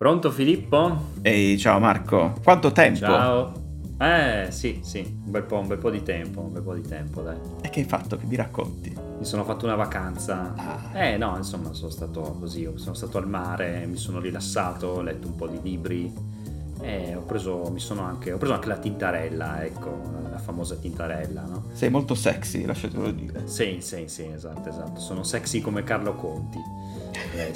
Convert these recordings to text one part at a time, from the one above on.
Pronto Filippo? Ehi, ciao Marco, quanto tempo? Ciao. Eh, sì, sì, un bel po', un bel po' di tempo, un bel po' di tempo, dai. E che hai fatto? Che mi racconti? Mi sono fatto una vacanza. Ah. Eh, no, insomma, sono stato così, sono stato al mare, mi sono rilassato, ho letto un po' di libri e ho preso, mi sono anche, ho preso anche la tintarella, ecco, la famosa tintarella, no? Sei molto sexy, lasciatelo dire. Sì, sì, sì, esatto, esatto. Sono sexy come Carlo Conti.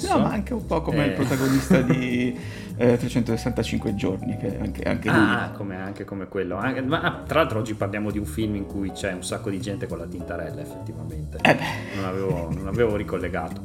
No, ma anche un po' come Eh. il protagonista di eh, 365 giorni, che anche, anche lui... Ah, come, anche come quello. Anche- ma ah, tra l'altro oggi parliamo di un film in cui c'è un sacco di gente con la tintarella, effettivamente. Eh. Non avevo, non avevo ricollegato.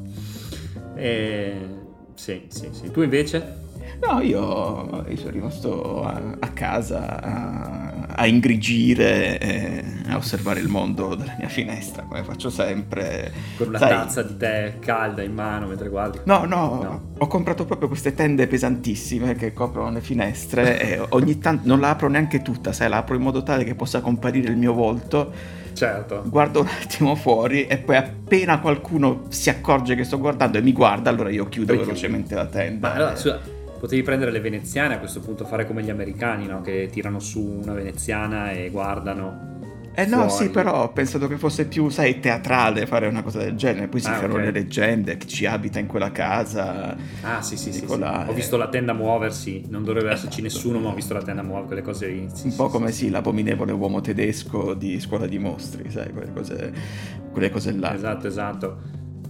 E... Sì, sì, sì. Tu invece? No, io, io sono rimasto a, a casa a, a ingrigire, e a osservare il mondo dalla mia finestra, come faccio sempre. Con una Sai, tazza di tè calda in mano mentre guardi? No, no, No. ho comprato proprio queste tende pesantissime che coprono le finestre e ogni tanto non la apro neanche tutta, sai, la apro in modo tale che possa comparire il mio volto, Certo. guardo un attimo fuori e poi appena qualcuno si accorge che sto guardando e mi guarda, allora io chiudo Poi chiudi. velocemente la tenda. Ma allora, scusa, potevi prendere le veneziane a questo punto, fare come gli americani, no? Che tirano su una veneziana e guardano. Eh no, fuori. sì, però ho pensato che fosse più, sai, teatrale fare una cosa del genere. Poi si Ah, creano ok. le leggende, chi ci abita in quella casa. Ah, sì, sì, sì, sì. Ho visto la tenda muoversi, non dovrebbe esserci nessuno, ma ho visto la tenda muovere, quelle cose lì. Sì, Un sì, po' come sì. sì, l'abominevole uomo tedesco di Scuola di Mostri, sai, quelle cose, quelle cose là. Esatto, esatto.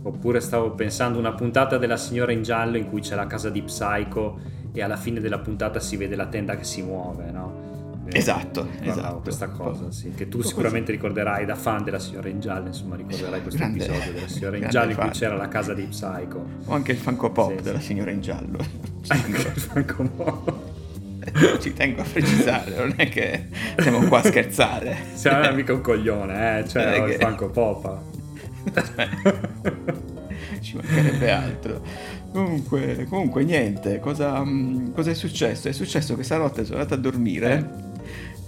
Oppure stavo pensando una puntata della signora in giallo in cui c'è la casa di Psycho e alla fine della puntata si vede la tenda che si muove, no? Eh, Esatto, esatto. questa cosa, sì, che tu sicuramente ricorderai da fan della signora in giallo, insomma, ricorderai questo Grande- episodio della signora in giallo in cui c'era la casa di Psycho. O anche il Funko Pop Sì, della sì. signora in giallo. Ecco, Franco Ci tengo a precisare, non è che siamo qua a scherzare. Siamo mica un coglione, eh, cioè Non il che- Funko Popa. Ci mancherebbe altro. Comunque, comunque niente, cosa, mm, cosa è successo? È successo che stanotte sono andato a dormire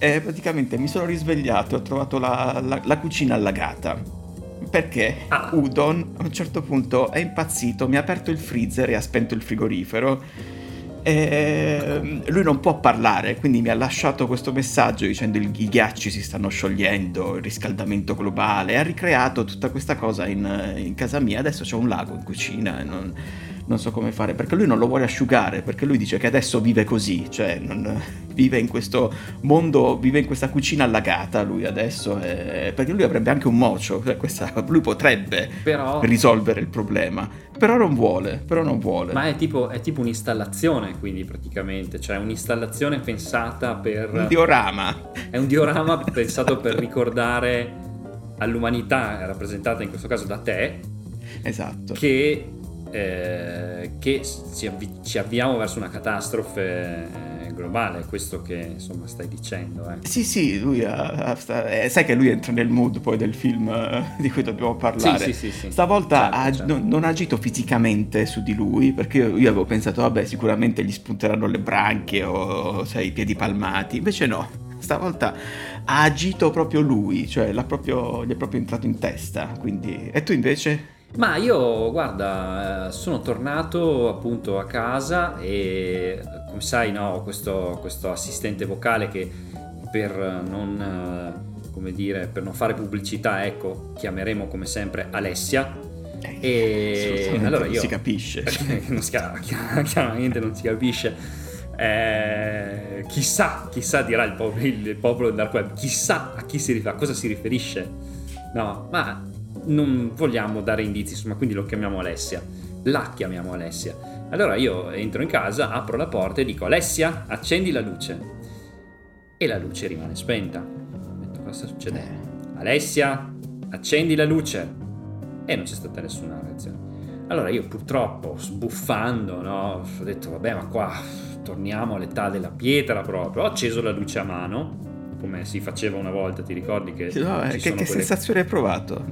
e praticamente mi sono risvegliato e ho trovato la, la- la cucina allagata. Perché Ah. Udon a un certo punto è impazzito, mi ha aperto il freezer e ha spento il frigorifero. E mm, lui non può parlare, quindi mi ha lasciato questo messaggio dicendo il- i ghiacci si stanno sciogliendo, il riscaldamento globale. Ha ricreato tutta questa cosa in, in casa mia. Adesso c'è un lago in cucina non, non so come fare perché lui non lo vuole asciugare. Perché lui dice che adesso vive così, cioè non- vive in questo mondo, vive in questa cucina allagata. Lui adesso è- perché lui avrebbe anche un mocio, cioè questa- lui potrebbe Però risolvere il problema, però non vuole. Però non vuole. Ma è tipo, è tipo un'installazione, quindi praticamente, cioè un'installazione pensata per... un diorama. È un diorama pensato per ricordare all'umanità, rappresentata in questo caso da te, Esatto. che eh, che ci, avvi- ci avviamo verso una catastrofe eh, globale, questo che insomma stai dicendo. Eh. Sì, sì, lui ha, sta- eh, sai che lui entra nel mood poi del film eh, di cui dobbiamo parlare. Sì, sì, sì, sì. Stavolta Certo, ha- certo. non, non ha agito fisicamente su di lui, perché io, io avevo pensato, vabbè, sicuramente gli spunteranno le branchie o sai, i piedi palmati. Invece no, stavolta ha agito proprio lui, cioè proprio, gli è proprio entrato in testa. Quindi... E tu invece? Ma io, guarda, eh, sono tornato appunto a casa e come sai, no, ho questo, questo assistente vocale che per non, eh, come dire, per non fare pubblicità, ecco, chiameremo come sempre Alessia. E Assolutamente allora non io si capisce. non si chiaramente non si capisce. Eh, chissà, chissà dirà il, po- il popolo del dark web, chissà a chi si riferisce, a cosa si riferisce. No, ma non vogliamo dare indizi, insomma, quindi lo chiamiamo Alessia. La chiamiamo Alessia. Allora io entro in casa, apro la porta e dico Alessia, accendi la luce. E la luce rimane spenta. Ho detto, cosa sta succedendo? Alessia, accendi la luce. E non c'è stata nessuna reazione. Allora io purtroppo, sbuffando, no, ho detto, vabbè, ma qua torniamo all'età della pietra proprio. Ho acceso la luce a mano, come si faceva una volta, ti ricordi che... No, eh, che, che quelle- sensazione hai provato?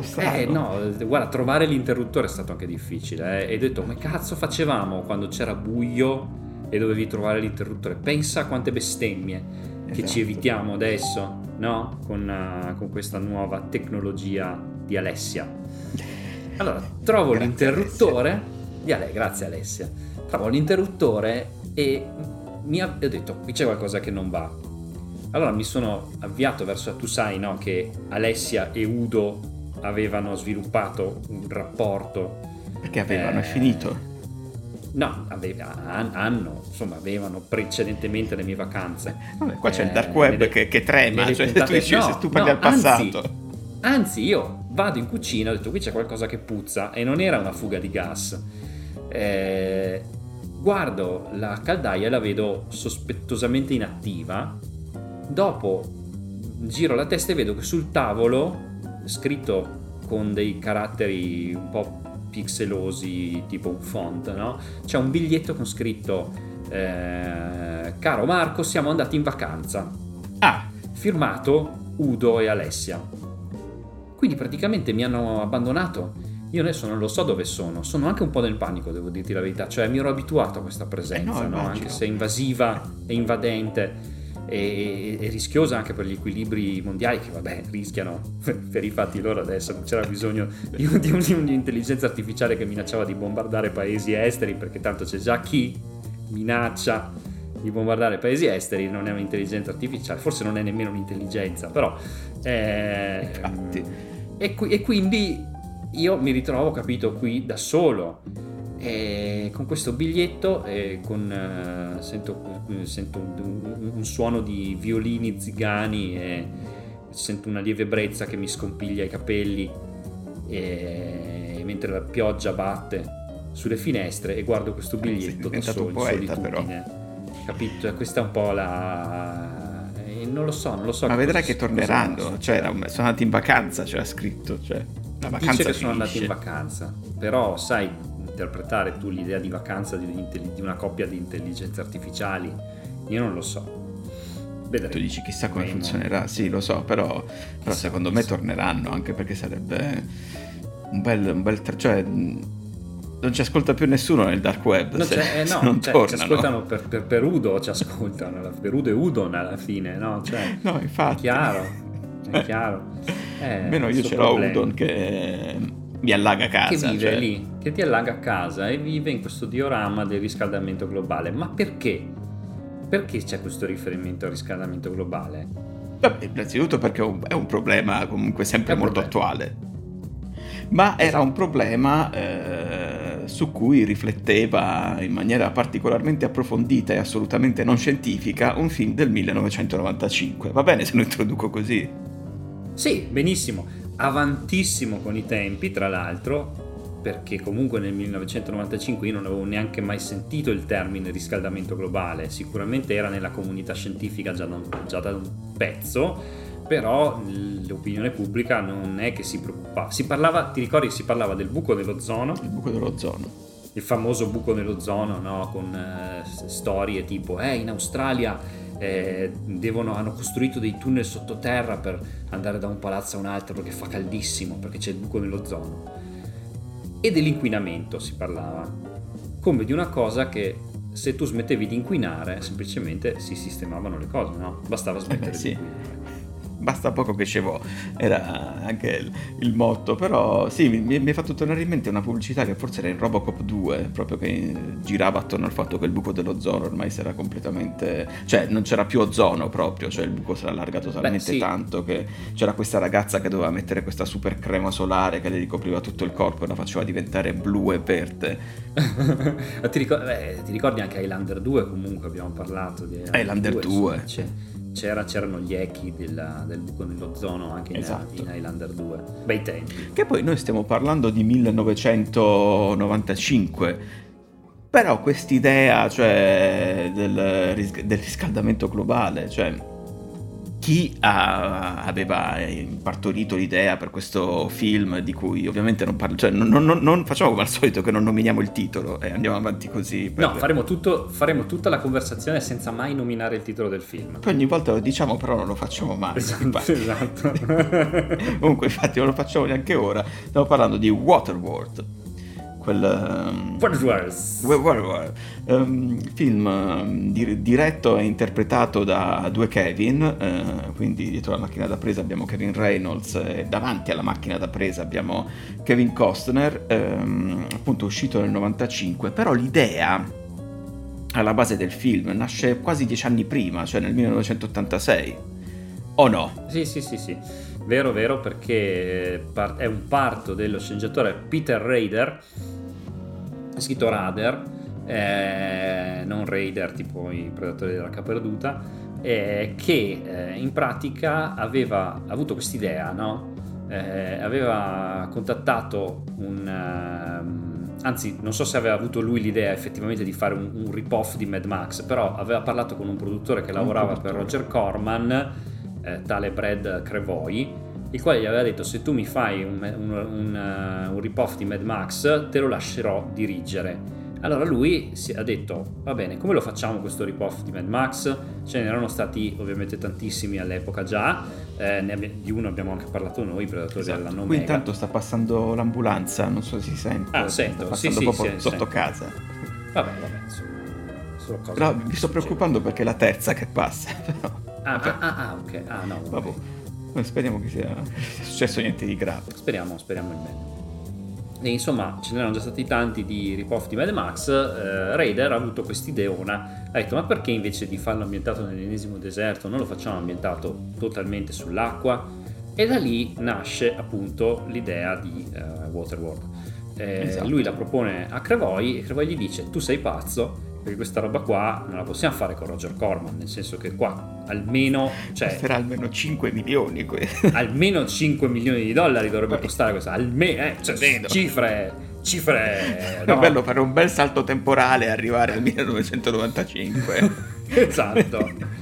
Strano. eh no, guarda, trovare l'interruttore è stato anche difficile. eh. E ho detto, come cazzo facevamo quando c'era buio e dovevi trovare l'interruttore? Pensa a quante bestemmie che Esatto. ci evitiamo adesso, no? Con, eh, con questa nuova tecnologia di Alessia. Allora, trovo Grazie, l'interruttore di Ale, grazie Alessia. Trovo l'interruttore e mi ha, ho detto, qui c'è qualcosa che non va. Allora mi sono avviato verso, tu sai no, che Alessia e Udo avevano sviluppato un rapporto. Perché avevano, eh, finito. No, aveva- han- hanno, insomma, avevano precedentemente le mie vacanze. Vabbè, qua c'è il Eh, dark web nelle- che, che trema, cioè tu, puntate- dici, no, se tu parli no, al passato. Anzi, anzi, io vado in cucina, ho detto qui c'è qualcosa che puzza e non era una fuga di gas. Eh, guardo la caldaia e la vedo sospettosamente inattiva. Dopo giro la testa e vedo che sul tavolo, scritto con dei caratteri un po' pixelosi, tipo un font, no? C'è un biglietto con scritto eh, Caro Marco, siamo andati in vacanza Ah, firmato Udo e Alessia. Quindi praticamente mi hanno abbandonato. Io adesso non lo so dove sono, sono anche un po' nel panico, devo dirti la verità, cioè mi ero abituato a questa presenza, Eh no, no? anche se invasiva e invadente e, e rischiosa anche per gli equilibri mondiali che vabbè rischiano per i fatti loro adesso, non c'era bisogno di, un- di un- di un'intelligenza artificiale che minacciava di bombardare paesi esteri perché tanto c'è già chi minaccia di bombardare paesi esteri, non è un'intelligenza artificiale, forse non è nemmeno un'intelligenza, però... eh, Infatti. e, qui- e quindi io mi ritrovo, capito, qui da solo, e con questo biglietto, e con, eh, sento, sento un, un suono di violini zigani e sento una lieve brezza che mi scompiglia i capelli e mentre la pioggia batte sulle finestre e guardo questo sei biglietto da solo, in solitudine. Capito? Questa è un po' la... eh, Non lo so, non lo so. ma vedrai che torneranno. Cioè, sono andati in vacanza, c'era scritto. Cioè, la vacanza Dice che sono andati in finisce. vacanza, però sai interpretare tu l'idea di vacanza di, di una coppia di intelligenze artificiali? Io non lo so. Vedremo. Tu dici chissà come Vedremo. funzionerà, sì lo so, però, però secondo me torneranno anche perché sarebbe un bel, un bel tra- cioè non ci ascolta più nessuno nel dark web No, se, cioè, eh, no, non cioè, ci ascoltano per, per, per Udo, ci ascoltano, per Udo e Udon alla fine, no? Cioè, No, infatti. È chiaro, è chiaro. Eh, Almeno io ce l'ho. Udon che mi allaga che casa. vive cioè. lì, che ti allaga a casa e vive in questo diorama del riscaldamento globale. Ma perché? Perché c'è questo riferimento al riscaldamento globale? Vabbè, innanzitutto perché è un, problema comunque sempre molto problema. attuale. Ma era un problema eh, su cui rifletteva in maniera particolarmente approfondita e assolutamente non scientifica un film del 1995. Va bene se lo introduco così? Sì, benissimo, avantissimo con i tempi, tra l'altro, perché comunque nel 1995 io non avevo neanche mai sentito il termine riscaldamento globale, sicuramente era nella comunità scientifica già da un, già da un pezzo, però l'opinione pubblica non è che si preoccupava. Si parlava, ti ricordi, si parlava del buco nell'ozono? Il buco dell'ozono. Il famoso buco nell'ozono, no? Con eh, storie tipo, eh, in Australia eh, devono, hanno costruito dei tunnel sottoterra per andare da un palazzo a un altro perché fa caldissimo, perché c'è il buco nell'ozono. E dell'inquinamento si parlava, come di una cosa che se tu smettevi di inquinare semplicemente si sistemavano le cose, no? Bastava smettere Eh beh, sì. di inquinare. Basta poco che scevo, era anche il, il motto, però sì, mi, mi è fatto tornare in mente una pubblicità che forse era in Robocop 2, proprio che girava attorno al fatto che il buco dell'ozono ormai si era completamente, cioè non c'era più ozono proprio, cioè il buco si era allargato talmente sì. tanto che c'era questa ragazza che doveva mettere questa super crema solare che le ricopriva tutto il corpo e la faceva diventare blu e verde. Ti, ricor- beh, ti ricordi anche Highlander 2 comunque abbiamo parlato di Highlander 2, insomma, c'è- c'era- c'erano gli echi della- del buco nell'ozono anche in, Esatto. in Highlander 2 bei tempi Che poi noi stiamo parlando di 1995. Però quest'idea, cioè, del, del riscaldamento globale, cioè, chi ha- aveva partorito l'idea per questo film di cui ovviamente non parlo, cioè, non, non- non facciamo come al solito che non nominiamo il titolo e andiamo avanti così. per- no faremo, tutto, faremo tutta la conversazione senza mai nominare il titolo del film Poi ogni volta lo diciamo, però non lo facciamo mai. esatto, esatto. Comunque, infatti, non lo facciamo neanche ora. Stiamo parlando di Waterworld. Quel. Waterworld. Waterworld, ehm, film ehm, dir- diretto e interpretato da due Kevin, eh, quindi dietro la macchina da presa abbiamo Kevin Reynolds e davanti alla macchina da presa abbiamo Kevin Costner, ehm, appunto uscito nel 95, però l'idea alla base del film nasce quasi dieci anni prima, cioè nel 1986. O no? Sì, sì, sì, sì. Vero, vero, perché è un parto dello sceneggiatore Peter Rader, è scritto Rader, eh, non Raider tipo i predatori dell'arca perduta, eh, che eh, in pratica aveva avuto quest'idea, no? Eh, aveva contattato un... ehm, anzi, non so se aveva avuto lui l'idea effettivamente di fare un, un rip-off di Mad Max, però aveva parlato con un produttore che lavorava per Roger Corman, eh, tale Brad Crevoy, il quale gli aveva detto se tu mi fai un, un, un, eh, un rip-off di Mad Max te lo lascerò dirigere. Allora lui ha detto va bene come lo facciamo questo rip-off di Mad Max? Ce ne erano stati ovviamente tantissimi all'epoca già, eh, abbi- di uno abbiamo anche parlato noi, Predatori Esatto. Qui Omega. intanto sta passando l'ambulanza, non so se si sente. Ah, sento, sta passando sì, proprio sì, sotto sento. casa. Vabbè, vabbè, insomma, sono cose Però mi sto succedono. preoccupando perché è la terza che passa. Però. Ah, Vabbè, ah, ah, ok, ah no, vabbè. vabbè. Speriamo che sia successo niente di grave. Speriamo, speriamo il bene. E insomma, ce n'erano già stati tanti di rip-off di Mad Max. eh, Raider ha avuto quest'ideona. Ha detto: Ma perché invece di farlo ambientato nell'ennesimo deserto non lo facciamo ambientato totalmente sull'acqua? E da lì nasce appunto l'idea di eh, Waterworld. Eh, Esatto. Lui la propone a Crevoy e Crevoy gli dice: Tu sei pazzo. Perché questa roba qua non la possiamo fare con Roger Corman, nel senso che qua almeno, cioè, Costerà almeno 5 milioni almeno 5 milioni di dollari dovrebbe costare questa almeno eh, cioè, Vedo. cifre cifre È no. bello fare un bel salto temporale e arrivare al 1995. esatto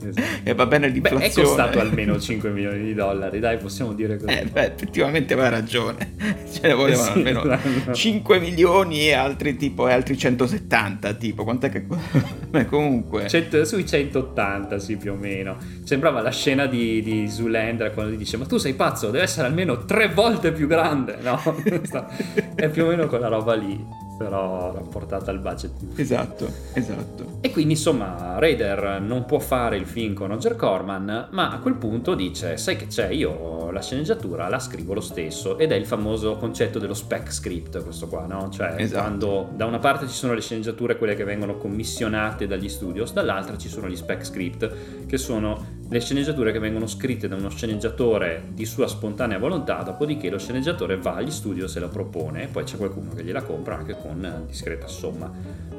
Esatto. e va bene Beh, l'inflazione. è costato almeno 5 milioni di dollari, dai, possiamo dire così. Eh, beh, effettivamente aveva ragione. Ce ne volevano Sì, almeno esatto. 5 milioni e altri tipo e altri 170, tipo, quant'è che Beh, comunque Cento- sui 180, sì, più o meno. Sembrava la scena di, di Zoolander quando gli dice: Ma tu sei pazzo, deve essere almeno tre volte più grande, no? È più o meno quella roba lì, però rapportata al budget. Esatto, esatto. E quindi insomma Raider non può fare il film con Roger Corman, ma a quel punto dice: Sai che c'è? Io la sceneggiatura la scrivo lo stesso. Ed è il famoso concetto dello spec script, questo qua, no? Cioè, Esatto. quando da una parte ci sono le sceneggiature, quelle che vengono commissionate dagli studios, dall'altra ci sono gli spec script, che sono le sceneggiature che vengono scritte da uno sceneggiatore di sua spontanea volontà, dopodiché lo sceneggiatore va agli studios e la propone, e poi c'è qualcuno che gliela compra anche con discreta somma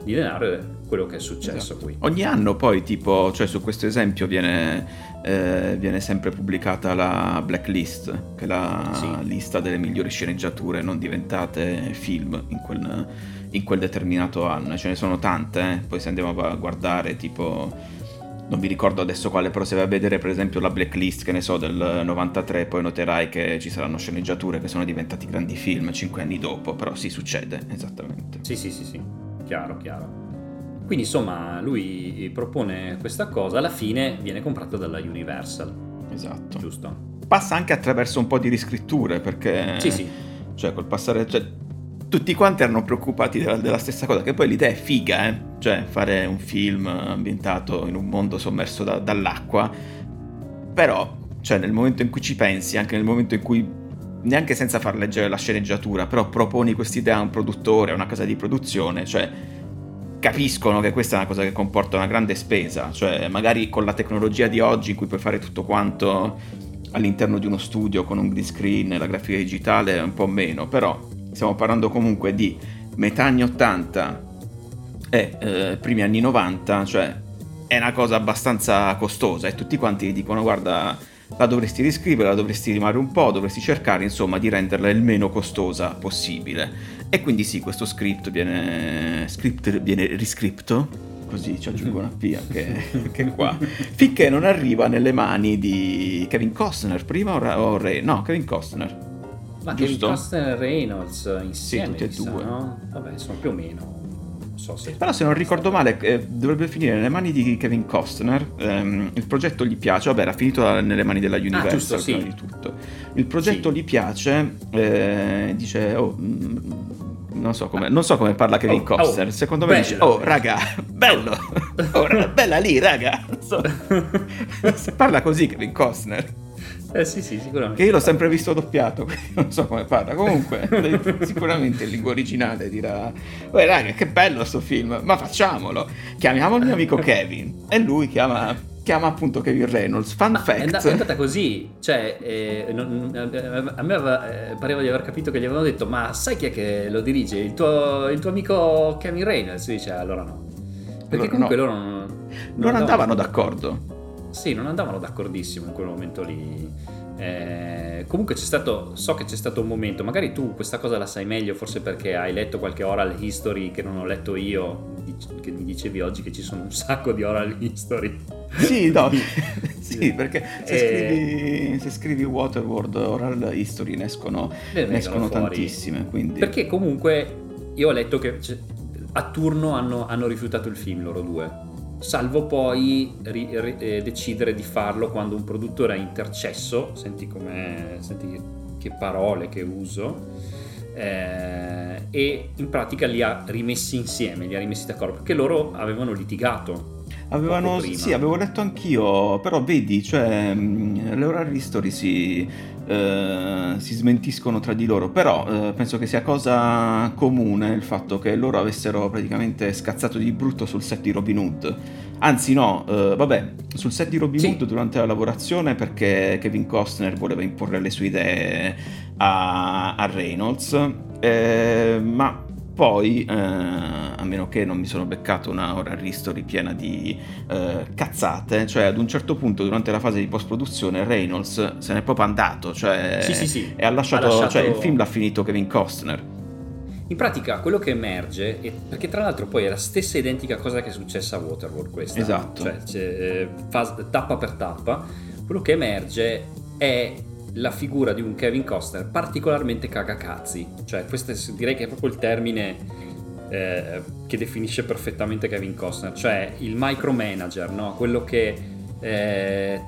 di denaro, quello che è successo Esatto. qui. Ogni anno poi, tipo, cioè su questo esempio viene, eh, viene sempre pubblicata la blacklist, che è la Sì. lista delle migliori sceneggiature non diventate film in quel, in quel determinato anno. Ce ne sono tante, eh. poi se andiamo a guardare tipo non vi ricordo adesso quale, però se vai a vedere per esempio la blacklist, che ne so, del 93, poi noterai che ci saranno sceneggiature che sono diventati grandi film cinque anni dopo, però sì, succede, esattamente. Sì, sì, sì, sì, chiaro, chiaro. Quindi insomma lui propone questa cosa, alla fine viene comprata dalla Universal. Esatto. Giusto? Passa anche attraverso un po' di riscritture, perché... Sì, sì. Cioè, col passare... Cioè, tutti quanti erano preoccupati della, della, stessa cosa, che poi l'idea è figa, eh? Cioè, fare un film ambientato in un mondo sommerso da, dall'acqua, però, cioè, nel momento in cui ci pensi, anche nel momento in cui, neanche senza far leggere la sceneggiatura, però proponi quest'idea a un produttore, a una casa di produzione, cioè, capiscono che questa è una cosa che comporta una grande spesa, cioè, magari con la tecnologia di oggi in cui puoi fare tutto quanto all'interno di uno studio con un green screen la grafica digitale un po' meno, però stiamo parlando comunque di metà anni 80 e eh, primi anni 90, cioè è una cosa abbastanza costosa e tutti quanti dicono guarda la dovresti riscrivere, la dovresti rimare un po', dovresti cercare insomma di renderla il meno costosa possibile. E quindi sì, questo script viene, script viene riscritto, così ci aggiungo una P anche, anche qua, finché non arriva nelle mani di Kevin Costner prima o Ray? No, Kevin Costner ma Kevin Costner e Reynolds Sì, insieme, tutti e chissà, due. no? Vabbè, sono più o meno. Non so se Però se non ricordo male eh, dovrebbe finire nelle mani di Kevin Costner, ehm, il progetto gli piace, vabbè era finito nelle mani della Universal Ah, giusto, sì. prima di tutto. Il progetto Sì. gli piace, eh, dice oh, mm, non, so come, non so come parla Kevin Oh, Costner, oh, secondo me dice bello. oh raga, bello, oh, bella lì raga, so. parla così Kevin Costner. Eh sì, sì, sicuramente. Che io l'ho sempre visto doppiato, non so come parla. Comunque, sicuramente in lingua originale dirà: Uè, raga, che bello sto film, ma facciamolo. Chiamiamo il mio amico Kevin. E lui chiama, chiama appunto Kevin Reynolds. Fun Ma fact: è, and- è andata così, cioè eh, non- eh, a me aveva- eh, pareva di aver capito che gli avevano detto ma sai chi è che lo dirige? Il tuo, il tuo amico Kevin Reynolds? Dice allora no. Perché Allora comunque no. loro non, non andavano d'accordo. Sì, non andavano d'accordissimo in quel momento lì. Eh, comunque c'è stato, so che c'è stato un momento, magari tu questa cosa la sai meglio, forse perché hai letto qualche oral history che non ho letto io, che mi dicevi oggi che ci sono un sacco di oral history. Sì, no. sì, perché se, Eh, scrivi, se scrivi Waterworld Oral History ne escono, Ne escono tantissime. Quindi... Perché comunque io ho letto che cioè, a turno hanno, hanno rifiutato il film loro due. Salvo poi ri- ri- eh, decidere di farlo quando un produttore ha intercesso, senti come senti che, parole che uso, eh, e in pratica li ha rimessi insieme, li ha rimessi d'accordo, perché loro avevano litigato. Avevano, sì, avevo letto anch'io, però vedi, cioè, mh, le oral history si, eh, si smentiscono tra di loro, però eh, penso che sia cosa comune il fatto che loro avessero praticamente scazzato di brutto sul set di Robin Hood. Anzi no, eh, vabbè, sul set di Robin Sì. Hood durante la lavorazione perché Kevin Costner voleva imporre le sue idee a, a Reynolds, eh, ma poi, eh, a meno che non mi sono beccato una oral history piena di eh, cazzate, cioè ad un certo punto durante la fase di post-produzione Reynolds se n'è proprio andato, cioè Sì, sì, sì. e ha lasciato, Ha lasciato- cioè il film l'ha finito Kevin Costner. In pratica quello che emerge, è- perché tra l'altro poi è la stessa identica cosa che è successa a Waterworld questa, Esatto. cioè c'è, eh, fas- tappa per tappa, quello che emerge è la figura di un Kevin Costner particolarmente cagacazzi, cioè questo è- direi che è proprio il termine eh, che definisce perfettamente Kevin Costner, cioè il micromanager, no? quello che eh,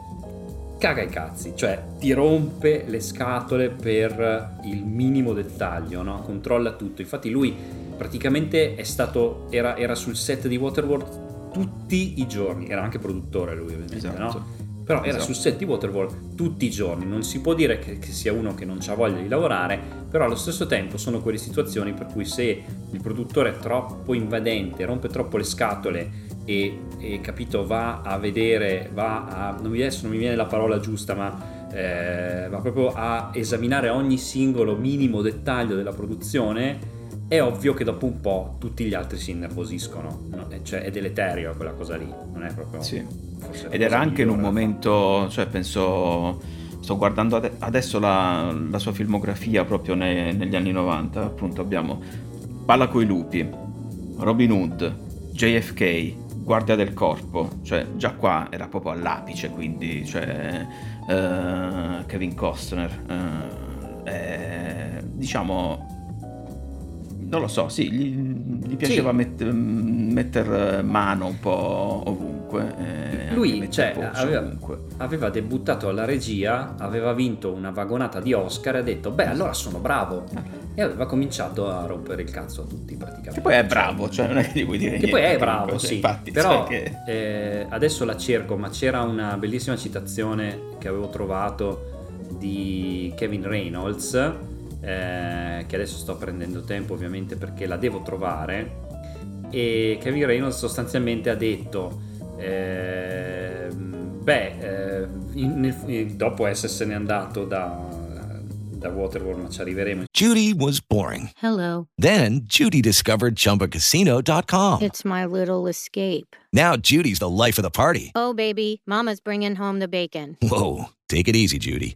caga i cazzi, cioè ti rompe le scatole per il minimo dettaglio, no? controlla tutto. Infatti lui praticamente è stato, era, era sul set di Waterworld tutti i giorni, era anche produttore lui ovviamente, Esatto. no? Però era Esatto. sul set di Waterworld tutti i giorni, non si può dire che, che sia uno che non ha voglia di lavorare, però allo stesso tempo sono quelle situazioni per cui se il produttore è troppo invadente, rompe troppo le scatole e, e, capito va a vedere, va a, non mi, adesso non mi viene la parola giusta, ma eh, va proprio a esaminare ogni singolo minimo dettaglio della produzione, è ovvio che dopo un po' tutti gli altri si innervosiscono, no? Eh, cioè è deleterio quella cosa lì, non è proprio... Sì. Ed era anche in un momento, cioè penso, sto guardando ade- adesso la, la sua filmografia proprio ne- negli anni 90, appunto abbiamo Palla coi lupi, Robin Hood, JFK, guardia del corpo, cioè già qua era proprio all'apice, quindi cioè, eh, Kevin Costner, eh, eh, diciamo non lo so, sì, gli, gli piaceva Sì. met- metter mano un po' ovunque. eh, Lui metter cioè, aveva, ovunque. aveva debuttato alla regia, aveva vinto una vagonata di Oscar e ha detto, beh, allora sono bravo. E aveva cominciato a rompere il cazzo a tutti praticamente. Che poi è bravo, cioè non è che gli vuoi dire Che niente. poi è bravo, cioè, sì. Infatti, Però cioè che- eh, adesso la cerco, ma c'era una bellissima citazione che avevo trovato di Kevin Reynolds, eh, che adesso sto prendendo tempo ovviamente perché la devo trovare. E Kevin Reynolds sostanzialmente ha detto: ehm, Beh, eh, in- nel- dopo essersene andato da, da Waterworld, ma ci arriveremo. Judy was boring. Hello. Then Judy discovered ChumbaCasino.com. It's my little escape. Now Judy's the life of the party. Oh, baby, Mama's bringing home the bacon. Whoa, take it easy, Judy.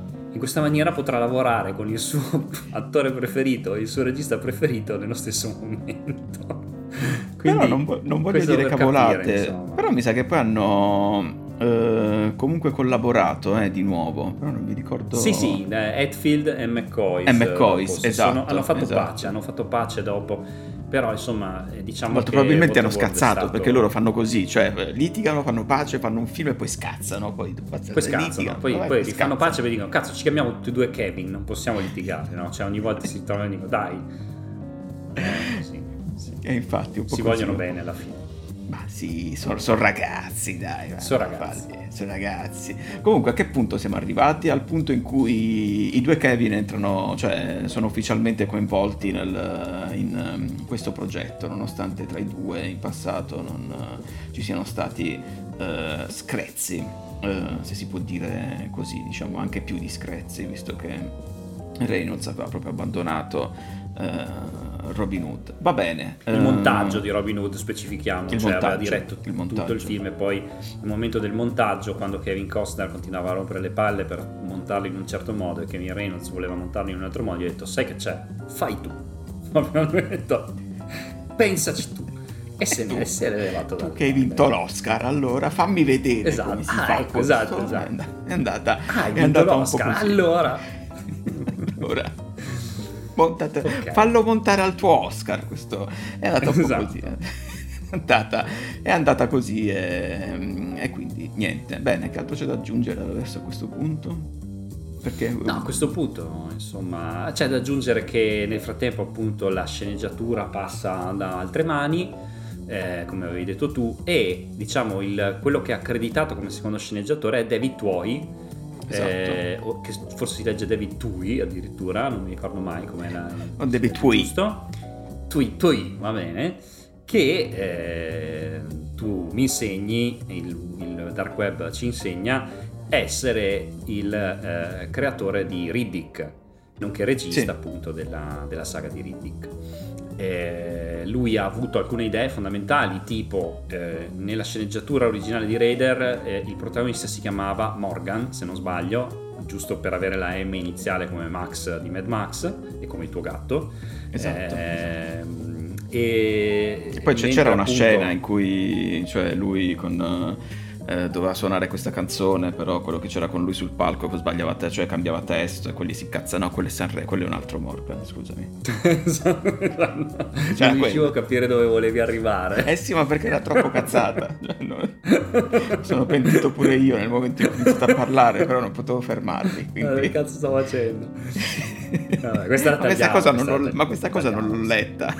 In questa maniera potrà lavorare con il suo attore preferito e il suo regista preferito nello stesso momento. Quindi, Però non, non voglio dire cavolate. capire, però mi sa che poi hanno eh, comunque collaborato eh, di nuovo. Però non mi ricordo. Sì, sì, eh, Hetfield e McCoy. E McCoy, si esatto, sono- hanno fatto esatto. pace, hanno fatto pace dopo. Però insomma, eh, diciamo Molto probabilmente hanno scazzato stato- perché loro fanno così, cioè eh, litigano, fanno pace, fanno un film e poi scazzano. Poi, Poi scazzano, litigano, poi, vabbè, poi poi scazzano. pace e dicono cazzo ci chiamiamo tutti e due Kevin, non possiamo litigare, no? Cioè ogni volta si trovano e dicono dai, Eh, sì, sì. E infatti un po' si vogliono bene alla fine. Ma sì, sono, sono ragazzi, dai. Sono ragazzi. sono ragazzi. Comunque, a che punto siamo arrivati? Al punto in cui i due Kevin entrano, cioè sono ufficialmente coinvolti nel- in um, questo progetto, nonostante tra i due in passato non eh, ci siano stati eh, screzzi, eh, se si può dire così, diciamo anche più di screzzi, visto che Reynolds aveva proprio abbandonato eh, Robin Hood. Va bene. Il eh, montaggio di Robin Hood specifichiamo, il cioè aveva diretto il tutto il film e poi al momento del montaggio, quando Kevin Costner continuava a rompere le palle per montarlo in un certo modo e Kevin Reynolds voleva montarlo in un altro modo, gli ha detto sai che c'è, fai tu. Proprio lui ha detto pensaci tu. E se ne è levato da Tu che hai vinto l'Oscar, allora fammi vedere Esatto. Ah, ecco, esatto, esatto. È and- È andata, Ah, è andata un po' l'Oscar, così. allora Allora, montate- Ok. fallo montare al tuo Oscar. Questo è andata Esatto. così. eh. È andata, è andata così e, e quindi niente. Bene, che altro c'è da aggiungere adesso a questo punto? Perché No, a questo punto, insomma, c'è da aggiungere che nel frattempo, appunto, la sceneggiatura passa da altre mani, eh, come avevi detto tu, e diciamo il- quello che è accreditato come secondo sceneggiatore è David Tuohy, Esatto. eh, che forse si legge David Tui addirittura, non mi ricordo mai com'è la... O David Tui. Giusto? Tui, Tui, va bene, che eh, tu mi insegni, il, il Dark Web ci insegna, essere il eh, creatore di Riddick, nonché regista Sì. appunto della, della saga di Riddick. Eh, lui ha avuto alcune idee fondamentali, tipo eh, nella sceneggiatura originale di Raider eh, il protagonista si chiamava Morgan, se non sbaglio, giusto per avere la M iniziale come Max di Mad Max e come il tuo gatto. Esatto, Ehm, E, E poi c'era una appunto- scena in cui cioè, lui con, eh, doveva suonare questa canzone, però quello che c'era con lui sul palco sbagliava te, cioè cambiava testo e quelli si incazzano, no, quello è Sanremo, quello è un altro Morgan, scusami. non riuscivo a capire dove volevi arrivare. Eh sì, ma perché era troppo cazzata. Cioè, no, sono pentito pure io nel momento in cui ho iniziato a parlare, però non potevo fermarmi. Quindi... Ma che cazzo sto facendo? Vabbè, questa ma, questa cosa, non l'ho, ma questa cosa non l'ho letta.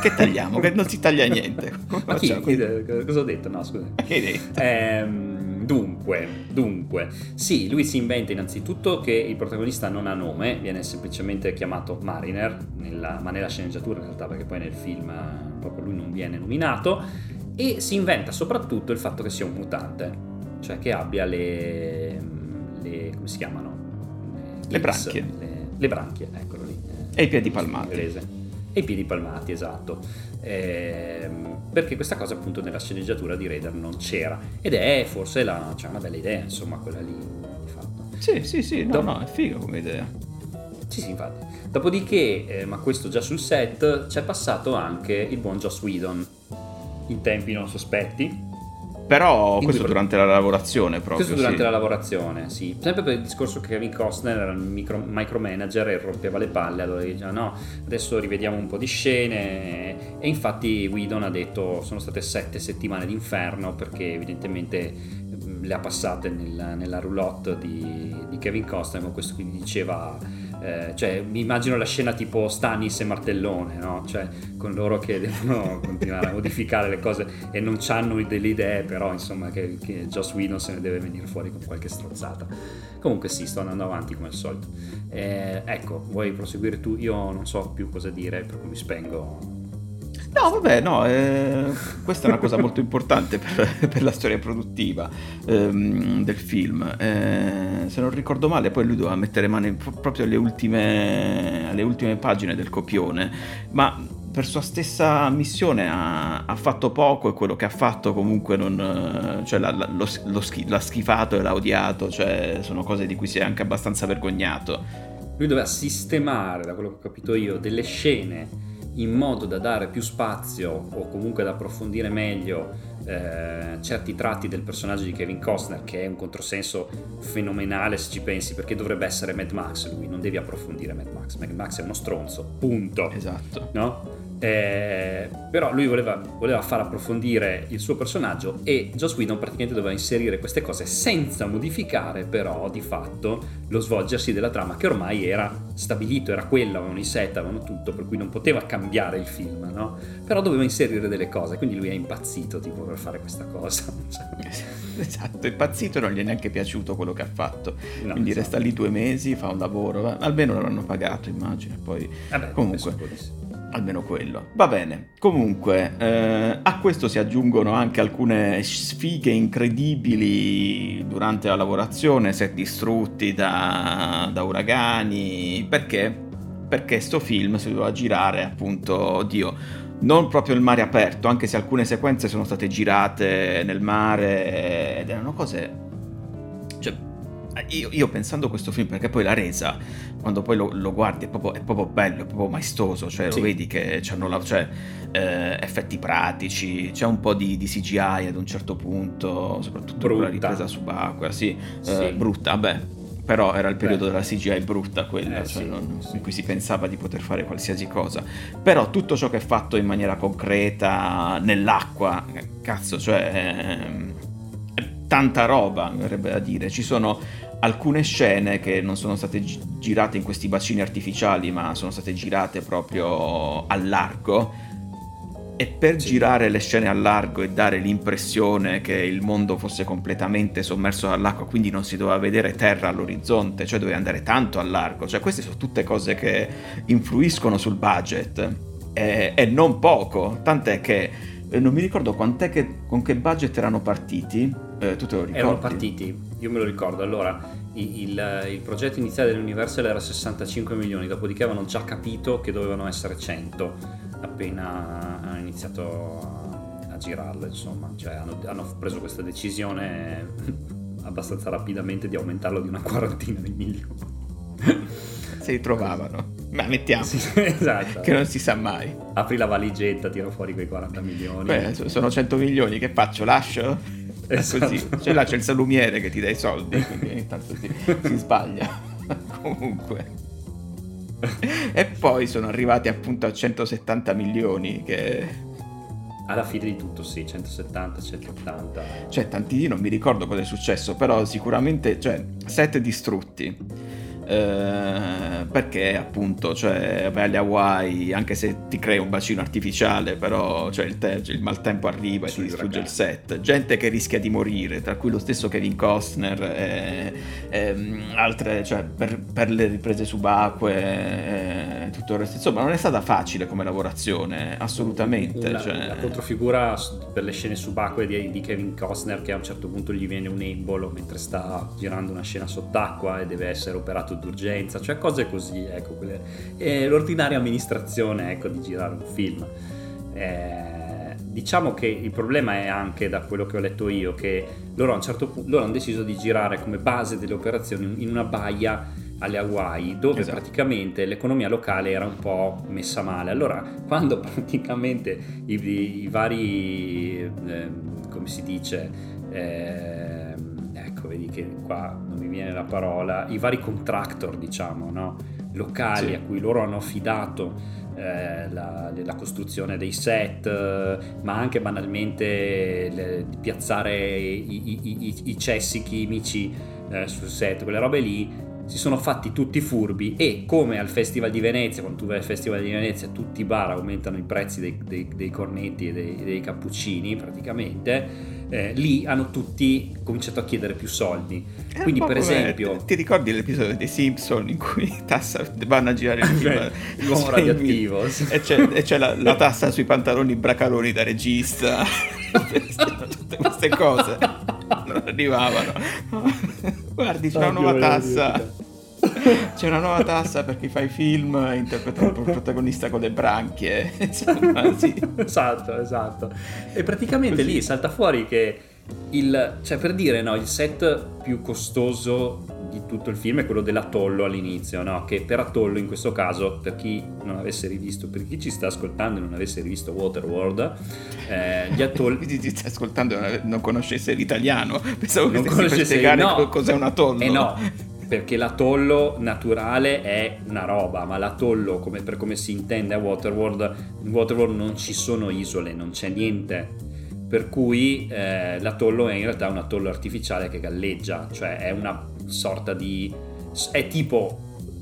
Che tagliamo? Che non si taglia niente. Ma chi, chi, cosa ho detto? No, scusa. Che hai detto? Ehm, dunque, dunque, sì, lui si inventa innanzitutto che il protagonista non ha nome, viene semplicemente chiamato Mariner, nella, ma nella sceneggiatura in realtà, perché poi nel film proprio lui non viene nominato, e si inventa soprattutto il fatto che sia un mutante, cioè che abbia le... le come si chiamano? Le, le branchie. Le, le branchie, eccolo lì. E i piedi palmati. Inglese e i piedi palmati, esatto. Ehm, perché questa cosa appunto nella sceneggiatura di Raider non c'era ed è forse la, cioè una bella idea, insomma, quella lì di fatto. Sì, sì, sì, no, Dop- no, è figo come idea. Sì, sì, infatti. Dopodiché, eh, ma questo già sul set, c'è passato anche il buon Joss Whedon in tempi non sospetti però Quindi questo durante la lavorazione proprio. Questo durante sì. la lavorazione, sì. Sempre per il discorso che Kevin Costner era il micro, micromanager e rompeva le palle, allora diceva no, adesso rivediamo un po' di scene e infatti Whedon ha detto sono state sette settimane d'inferno perché evidentemente le ha passate nel, nella roulotte di, di Kevin Costner, ma questo quindi diceva eh, cioè, mi immagino la scena tipo Stanis e Martellone, no? Cioè, con loro che devono continuare a modificare le cose e non hanno delle idee, però insomma che, che Joss Whedon se ne deve venire fuori con qualche strozzata. Comunque sì, sto andando avanti come al solito. Eh, ecco, vuoi proseguire tu? Io non so più cosa dire, per cui mi spengo No, vabbè, no, eh, questa è una cosa molto importante per, per la storia produttiva ehm, del film. Eh, se non ricordo male, poi lui doveva mettere mano proprio alle ultime, alle ultime pagine del copione, ma per sua stessa missione ha, ha, fatto poco e quello che ha fatto comunque non, cioè, l'ha, lo, lo schi, l'ha schifato e l'ha odiato, cioè sono cose di cui si è anche abbastanza vergognato. Lui doveva sistemare, da quello che ho capito io, delle scene in modo da dare più spazio o comunque da approfondire meglio eh, certi tratti del personaggio di Kevin Costner che è un controsenso fenomenale se ci pensi perché dovrebbe essere Mad Max lui non devi approfondire Mad Max. Mad Max è uno stronzo punto. Esatto. No? Eh, però lui voleva, voleva, far approfondire il suo personaggio e Joss Whedon praticamente doveva inserire queste cose senza modificare però di fatto lo svolgersi della trama che ormai era stabilito, era quello, avevano i set, avevano tutto, per cui non poteva cambiare il film, no? Però doveva inserire delle cose, quindi lui è impazzito tipo per fare questa cosa. esatto, è impazzito e non gli è neanche piaciuto quello che ha fatto. No, quindi esatto. resta lì due mesi, fa un lavoro, almeno l'hanno pagato immagino, poi Vabbè, comunque almeno quello. Va bene, comunque eh, a questo si aggiungono anche alcune sfighe incredibili durante la lavorazione, set distrutti da, da uragani, perché? Perché sto film si doveva girare appunto, oddio, non proprio il mare aperto, anche se alcune sequenze sono state girate nel mare ed erano cose... Cioè, io, io, pensando a questo film, perché poi la resa, quando poi lo, lo guardi, è proprio, è proprio, bello, è proprio maestoso, cioè sì. lo vedi che hanno la, cioè, eh, effetti pratici, c'è un po' di, di, CGI ad un certo punto, soprattutto brutta. la ripresa subacquea, sì, sì. Eh, brutta, vabbè, però era il periodo Beh. della CGI brutta quella, eh, cioè sì, non, sì. in cui si pensava di poter fare qualsiasi cosa. Però tutto ciò che è fatto in maniera concreta nell'acqua, cazzo, cioè... Eh, tanta roba, mi verrebbe da dire. Ci sono alcune scene che non sono state gi- girate in questi bacini artificiali, ma sono state girate proprio a largo. E per sì. girare le scene a largo e dare l'impressione che il mondo fosse completamente sommerso dall'acqua, quindi non si doveva vedere terra all'orizzonte, cioè doveva andare tanto a largo. Cioè, queste sono tutte cose che influiscono sul budget. E, e non poco, tant'è che eh, non mi ricordo quant'è che, con che budget erano partiti. Eh, tu te lo ricordi? Erano partiti, io me lo ricordo. Allora, il, il, il progetto iniziale dell'Universal era 65 milioni, dopodiché avevano già capito che dovevano essere 100 appena hanno iniziato a, a girarlo, insomma. Cioè, hanno, hanno preso questa decisione abbastanza rapidamente di aumentarlo di una quarantina di milioni si ritrovavano. Ma mettiamo. Sì, esatto. che non si sa mai. Apri la valigetta, tiro fuori quei 40 milioni. Beh, sono 100 milioni, che faccio? Lascio? Esatto. Così. Cioè là c'è il salumiere che ti dà i soldi, quindi ogni tanto si, si sbaglia. Comunque. E poi sono arrivati appunto a 170 milioni che Alla fine di tutto sì, 170, 180. Cioè, tanti non mi ricordo cosa è successo, però sicuramente, cioè, set distrutti. Eh, perché appunto, cioè, vai alle Hawaii, anche se ti crei un bacino artificiale, però cioè, il, te- il maltempo arriva e ti Sui distrugge il ragazzi. set. Gente che rischia di morire, tra cui lo stesso Kevin Costner, e, ehm, altre, cioè, per, per le riprese subacquee, e tutto il resto. Insomma, non è stata facile come lavorazione, assolutamente. La, cioè- la controfigura per le scene subacquee di, di Kevin Costner che a un certo punto gli viene un embolo mentre sta girando una scena sott'acqua e deve essere operato d'urgenza, cioè cose così, ecco, quelle, è l'ordinaria amministrazione ecco, di girare un film. Eh, diciamo che il problema è anche da quello che ho letto io che loro a un certo punto loro hanno deciso di girare come base delle operazioni in una baia alle Hawaii dove Esatto. praticamente l'economia locale era un po' messa male allora quando praticamente i, i vari ehm, come si dice ehm, ecco vedi che qua non mi viene la parola i vari contractor diciamo no? locali Sì. a cui loro hanno affidato eh, la, la costruzione dei set, eh, ma anche banalmente le- piazzare i, i- i- i cessi chimici eh, sul set, quelle robe lì. Si sono fatti tutti furbi e come al Festival di Venezia, quando tu vai al Festival di Venezia, tutti i bar aumentano i prezzi dei, dei- dei cornetti e dei, dei cappuccini praticamente, eh, lì hanno tutti cominciato a chiedere più soldi. È Quindi per esempio... Ti ricordi l'episodio dei Simpson in cui tassa, vanno a girare il film? L'uomo radioattivo, sì. E c'è, e c'è la, la tassa sui pantaloni bracaloni da regista. Tutte queste cose non arrivavano. Guardi, c'è una nuova tassa. C'è una nuova tassa per chi fa i film interpretando il protagonista con le branchie. Insomma, sì. esatto, esatto. E praticamente lì salta fuori che il, cioè per dire, no, il set più costoso di tutto il film è quello dell'atollo all'inizio, no? Che per atollo in questo caso, per chi non avesse rivisto, per chi ci sta ascoltando e non avesse rivisto Waterworld, eh, gli atolli... Quindi ti stai ascoltando e non- conoscesse l'italiano. Pensavo che non stessi per conoscesse spiegare no. co- cos'è un atollo. Eh no, perché l'atollo naturale è una roba, ma l'atollo, come, per come si intende a Waterworld, in Waterworld non ci sono isole, non c'è niente. Per cui eh, l'atollo è in realtà un atollo artificiale che galleggia, cioè è una sorta di... è tipo,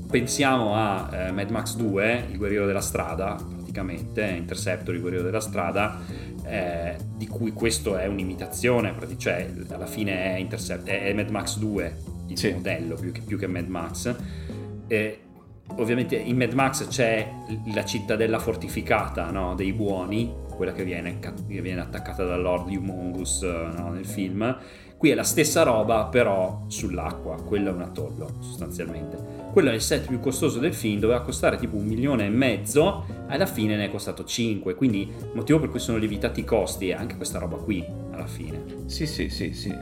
pensiamo a eh, Mad Max 2, il guerriero della strada, praticamente, Interceptor, il guerriero della strada, eh, di cui questo è un'imitazione, cioè alla fine è, Intercept- è Mad Max 2 il Sì. modello più che, più che Mad Max. E ovviamente in Mad Max c'è la cittadella fortificata no, dei buoni, quella che viene, che viene attaccata da Lord Humongous no, nel film. Qui è la stessa roba, però sull'acqua. Quello è un atollo, sostanzialmente. Quello è il set più costoso del film, doveva costare tipo un milione e mezzo, alla fine ne è costato 5. Quindi il motivo per cui sono lievitati i costi è anche questa roba qui, alla fine. Sì, sì, sì, sì.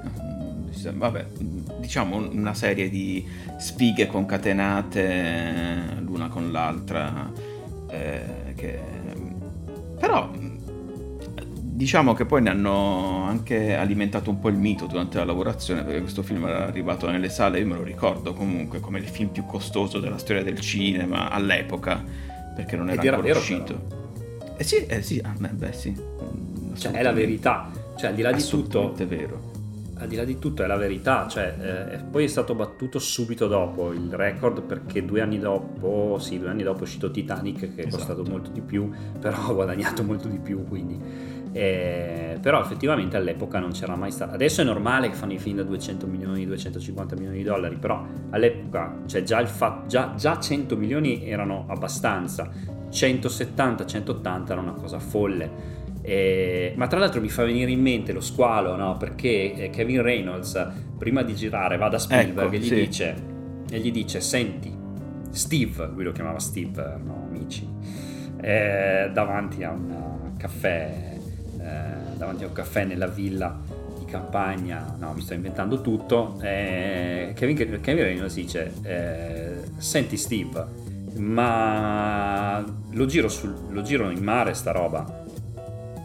Vabbè, diciamo una serie di sfighe concatenate l'una con l'altra. eh, che... Però diciamo che poi ne hanno anche alimentato un po' il mito durante la lavorazione perché questo film era arrivato nelle sale, io me lo ricordo comunque come il film più costoso della storia del cinema all'epoca perché non era era ancora vero, uscito. Eh sì, eh sì, ah, beh, beh, sì. Cioè, è la verità. Cioè, al di là di tutto, Assolutamente vero. Al di là di tutto è la verità, cioè, eh, poi è stato battuto subito dopo il record perché due anni dopo, sì, due anni dopo è uscito Titanic che è Esatto. costato molto di più, però ha guadagnato molto di più, quindi... eh, però effettivamente all'epoca non c'era mai stato. Adesso è normale che fanno i film da 200 milioni, 250 milioni di dollari, però all'epoca, cioè già, il fa- già, già 100 milioni erano abbastanza, 170, 180 era una cosa folle. Eh, ma tra l'altro mi fa venire in mente lo squalo, no? Perché eh, Kevin Reynolds, prima di girare, va da Spielberg Ecco, e, gli sì. dice, e gli dice: Senti, Steve, lui lo chiamava Steve, erano amici, eh, davanti a un caffè, eh, davanti a un caffè nella villa di campagna, no, mi sto inventando tutto. eh, Kevin, Kevin Reynolds dice: eh, Senti, Steve, ma lo giro, sul, lo giro in mare sta roba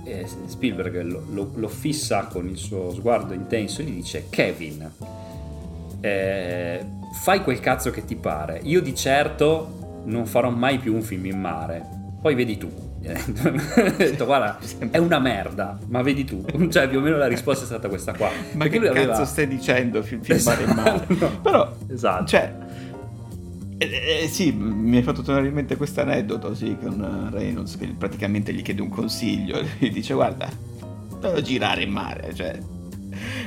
eh, Spielberg lo, lo- lo fissa con il suo sguardo intenso e gli dice Kevin, eh, fai quel cazzo che ti pare, io di certo non farò mai più un film in mare, poi vedi tu. Detto, guarda, è una merda, ma vedi tu. Cioè, più o meno la risposta è stata questa qua. Ma Perché che lui aveva- cazzo stai dicendo? Film, filmare in mare? Però, Esatto. cioè, eh, eh, sì, mi hai fatto tornare in mente questo aneddoto, sì, con eh, Reynolds che praticamente gli chiede un consiglio gli dice guarda, devo girare in mare, cioè,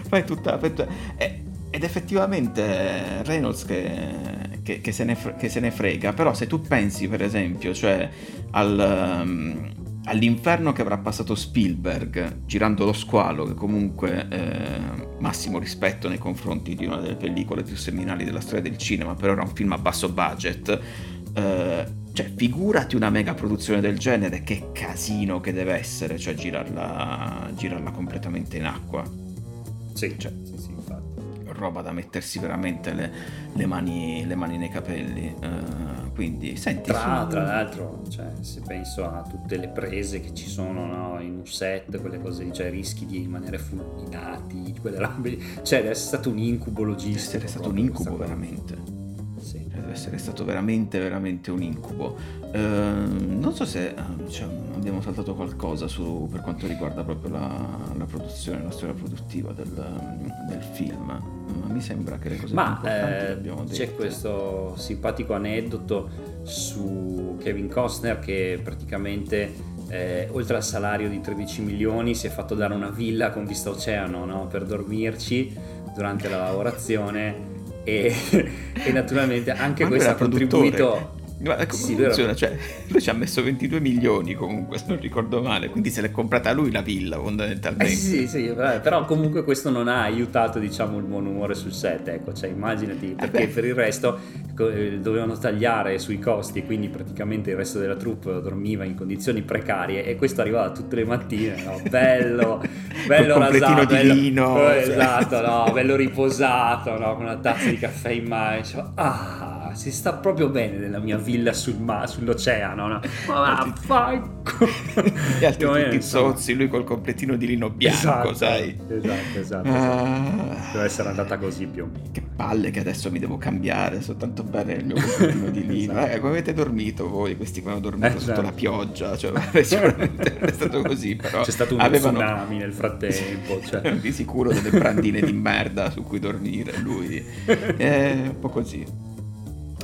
fai tutta... fai tutta- eh, ed effettivamente eh, Reynolds che, che- che se ne, fre- che se ne frega, però se tu pensi per esempio, cioè, al... ehm, all'inferno che avrà passato Spielberg girando lo squalo, che comunque eh, massimo rispetto nei confronti di una delle pellicole più seminali della storia del cinema, però era un film a basso budget. eh, cioè, figurati una mega produzione del genere, che casino che deve essere, cioè girarla, girarla completamente in acqua. Sì, Cioè. Roba da mettersi veramente le, le mani, le mani nei capelli. eh, quindi, senti, Tra, su- tra l'altro, cioè, se penso a tutte le prese che ci sono no, in un set, quelle cose lì, cioè rischi di rimanere fulminati, quelle robe. Cioè, deve essere stato un incubo deve logistico. essere stato un incubo veramente. Deve essere stato veramente, veramente un incubo. Ehm, non so se eh, cioè, abbiamo saltato qualcosa su, per quanto riguarda proprio la, la produzione, la storia produttiva del, del film. Ma mi sembra che le cose più Ma eh, c'è questo simpatico aneddoto su Kevin Costner che praticamente eh, oltre al salario di 13 milioni si è fatto dare una villa con vista oceano no? per dormirci durante la lavorazione e, e naturalmente anche lui questo ha contribuito Guarda come Sì, funziona, cioè, lui ci ha messo 22 milioni comunque, se non ricordo male, quindi se l'è comprata lui la villa Eh, fondamentalmente. sì, sì, eh, però comunque questo non ha aiutato diciamo il buon umore sul set, ecco, cioè immaginati, perché beh. per il resto eh, dovevano tagliare sui costi, quindi praticamente il resto della troupe dormiva in condizioni precarie e questo arrivava tutte le mattine, no? bello, bello rasato, di bello- vino, eh, cioè. esatto, no? bello riposato, no? con una tazza di caffè in mano, dicevo, ah, si sta proprio bene nella mia villa sul ma- sull'oceano, no? ma va, fai... Gli altri Più o meno, tutti zozzi, lui col completino di lino bianco, Esatto, sai. Esatto, esatto. Ah. esatto. Deve essere andata così più. Che palle che adesso mi devo cambiare, so tanto bene il mio completino di lino. Esatto. Eh, come avete dormito voi, questi qua hanno dormito Eh, sotto certo. la pioggia? Cioè, sicuramente è stato così, però C'è stato un avevano tsunami nel frattempo. Cioè. di sicuro delle brandine di merda su cui dormire, lui. È un po' così.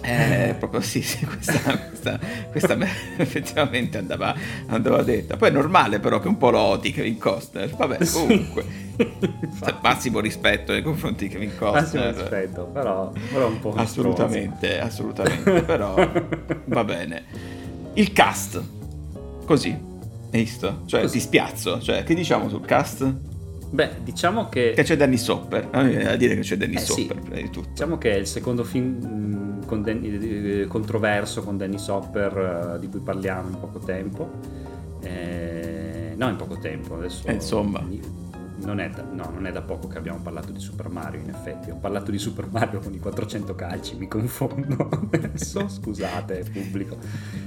Eh, proprio sì, sì, questa, questa, questa me- effettivamente andava, andava detta. Poi è normale però che un po' lo odi Kevin Costner. Vabbè, comunque, cioè, massimo rispetto nei confronti di Kevin Massimo Costner. rispetto, però, però un po' Assolutamente, assolutamente, però va bene. Il cast, così, hai visto? Cioè, ti spiazzo, cioè, che diciamo sul cast? Beh, diciamo che... Che c'è Danny Sopper, a me viene da dire che c'è Danny Eh, sì. Sopper prima di tutto. Diciamo che è il secondo film mh, con Danny- eh, controverso con Danny Sopper eh, di cui parliamo in poco tempo. Eh, no, in poco tempo, adesso... Eh, insomma. Non è, da, no, non è da poco che abbiamo parlato di Super Mario, in effetti. Ho parlato di Super Mario con i 400 calci, mi confondo adesso, scusate, pubblico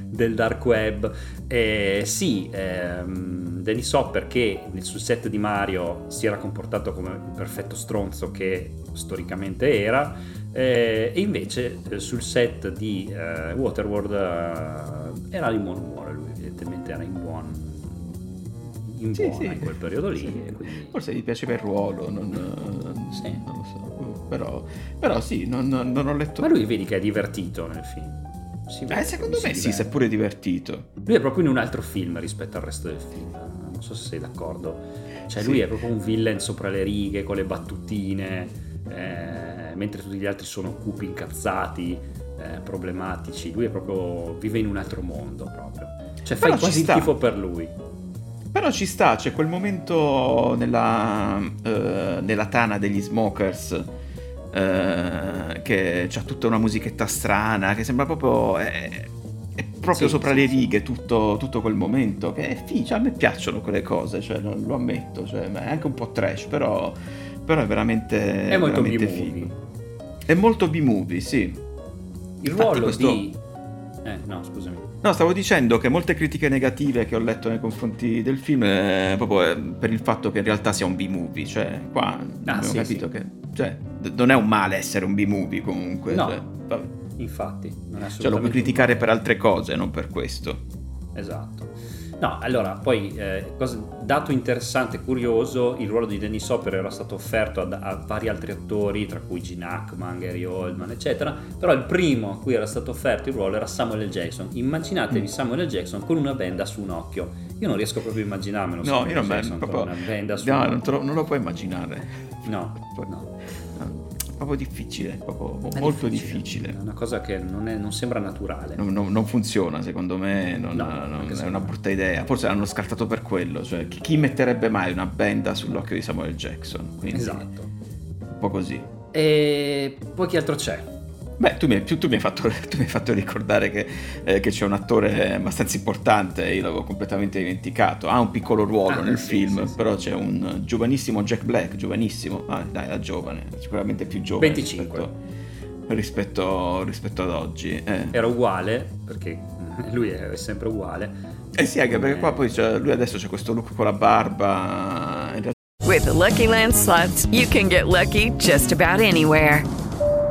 del dark web. Eh, sì, ehm, Danny Sopper che sul set di Mario si era comportato come il perfetto stronzo che storicamente era, eh, e invece eh, sul set di eh, Waterworld eh, era di buon umore, lui evidentemente era in buon in Sì, buona sì. in quel periodo lì Sì. quindi Forse gli piaceva il ruolo, non, Sì. non lo so. Però, però sì, non, non- ho letto. ma lui vedi che è divertito nel film Si vede Eh, secondo me si sì, si è pure divertito. lui è proprio in un altro film rispetto al resto del film non so se sei d'accordo cioè lui è proprio un villain sopra le righe con le battutine eh, mentre tutti gli altri sono cupi incazzati eh, problematici lui è proprio vive in un altro mondo proprio cioè fai quasi il sta. tifo per lui Però ci sta, c'è quel momento nella, eh, nella tana degli smokers eh, che c'ha tutta una musichetta strana, che sembra proprio... È, è proprio Sì, sopra sì, le righe tutto, tutto quel momento, che è fi- cioè, a me piacciono quelle cose, cioè, lo, ammetto, cioè, è anche un po' trash, però, però è veramente... è molto veramente figo. È molto B-movie, sì. il Infatti ruolo questo- di eh no scusami No, stavo dicendo che molte critiche negative che ho letto nei confronti del film è proprio eh, per il fatto che in realtà sia un B-movie, cioè qua Ah, abbiamo sì, capito sì. che cioè, d- non è un male essere un B-movie comunque. No. cioè. Infatti, non è Cioè, lo puoi assolutamente criticare per altre cose, non per questo. Esatto. No, allora, poi, eh, cosa- dato interessante e curioso, il ruolo di Dennis Hopper era stato offerto a, a vari altri attori, tra cui Gene Hackman, Gary Oldman, eccetera, però il primo a cui era stato offerto il ruolo era Samuel L. Jackson. Immaginatevi Mm. Samuel L. Jackson con una benda su un occhio. Io non riesco proprio a immaginarmelo. No, Samuel io non, Jackson proprio, con una benda su no, un non, occhio. te lo, non lo puoi immaginare. No, no. Proprio difficile, proprio È molto difficile. difficile. È una cosa che non, è- non sembra naturale. Non, non- non funziona, secondo me, non- No, è una brutta idea. Forse l'hanno scartato per quello. Cioè, chi, chi metterebbe mai una benda sull'occhio di Samuel Jackson? Quindi, Esatto. Un po' così. E poi chi altro c'è? Beh, tu mi, tu- tu mi hai, fatto, tu mi hai fatto ricordare che, eh, che c'è un attore abbastanza importante, io l'avevo completamente dimenticato. Ha un piccolo ruolo Ah, nel sì, film, sì, sì. però c'è un giovanissimo Jack Black, giovanissimo, ah, dai, era giovane, sicuramente più giovane 25. rispetto, rispetto, rispetto ad oggi. Eh. Era uguale, perché lui è sempre uguale. Eh sì, anche perché qua poi c'è- lui adesso c'è questo look con la barba. In realtà With the Lucky Land slots, you can get lucky just about anywhere.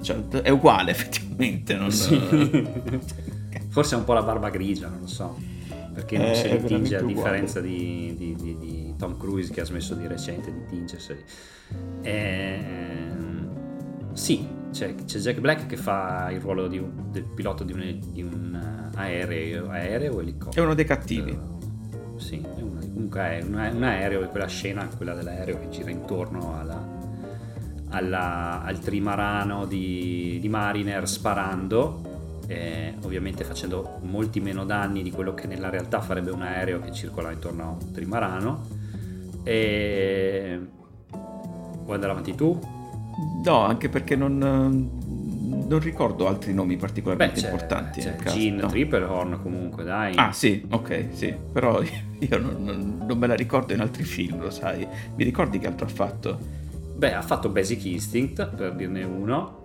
c'è- è uguale effettivamente. Non, Forse è un po' la barba grigia, non lo so. Perché non Eh, si è ritinge a differenza di, di- di- di Tom Cruise che ha smesso di recente di tingersi. Ehm, sì, c'è, c'è Jack Black che fa il ruolo un- del pilota di un, di un, eh, aereo, aereo o È elicottero. uno dei cattivi. Sì, è uno- comunque è un, un aereo, quella scena, quella dell'aereo che gira intorno alla- alla- al trimarano di, di Mariner sparando, eh, ovviamente facendo molti meno danni di quello che nella realtà farebbe un aereo che circola intorno a un trimarano. E... Vuoi andare avanti tu? No, anche perché non, non ricordo altri nomi Beh, particolarmente c'è, importanti. c'è Gene no. Triplehorn comunque, dai. Ah sì, ok, sì, però io non, non- non me la ricordo in altri film, lo sai. Mi ricordi che altro ha fatto? Beh, ha fatto Basic Instinct, per dirne uno.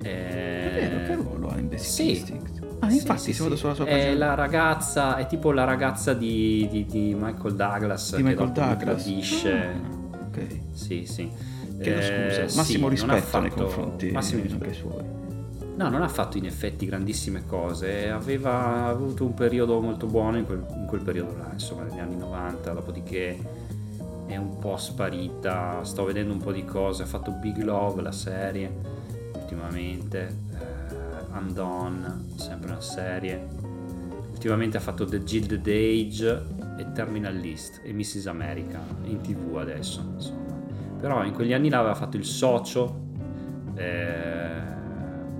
È Eh, vero, che ruolo ha in Basic sì. Instinct? Ah, Sì, infatti, sì, se vado sì. sulla sua È pagina... la ragazza, è tipo la ragazza di, di- di Michael Douglas Di che Michael Douglas. tradisce. Ah, ok. Sì, sì. Chiedo Eh, scusa, sì, massimo ha rispetto nei fatto- confronti massimo anche rispetto. suoi. No, non ha fatto in effetti grandissime cose, aveva avuto un periodo molto buono in quel, in quel periodo là, insomma, negli anni 90, dopodiché è un po' sparita, sto vedendo un po' di cose, ha fatto Big Love, la serie, ultimamente, eh, Undone, sempre una serie, ultimamente ha fatto The Gilded Age e Terminal List e Mrs. America, in tv adesso, insomma. Però in quegli anni là aveva fatto il socio, eh,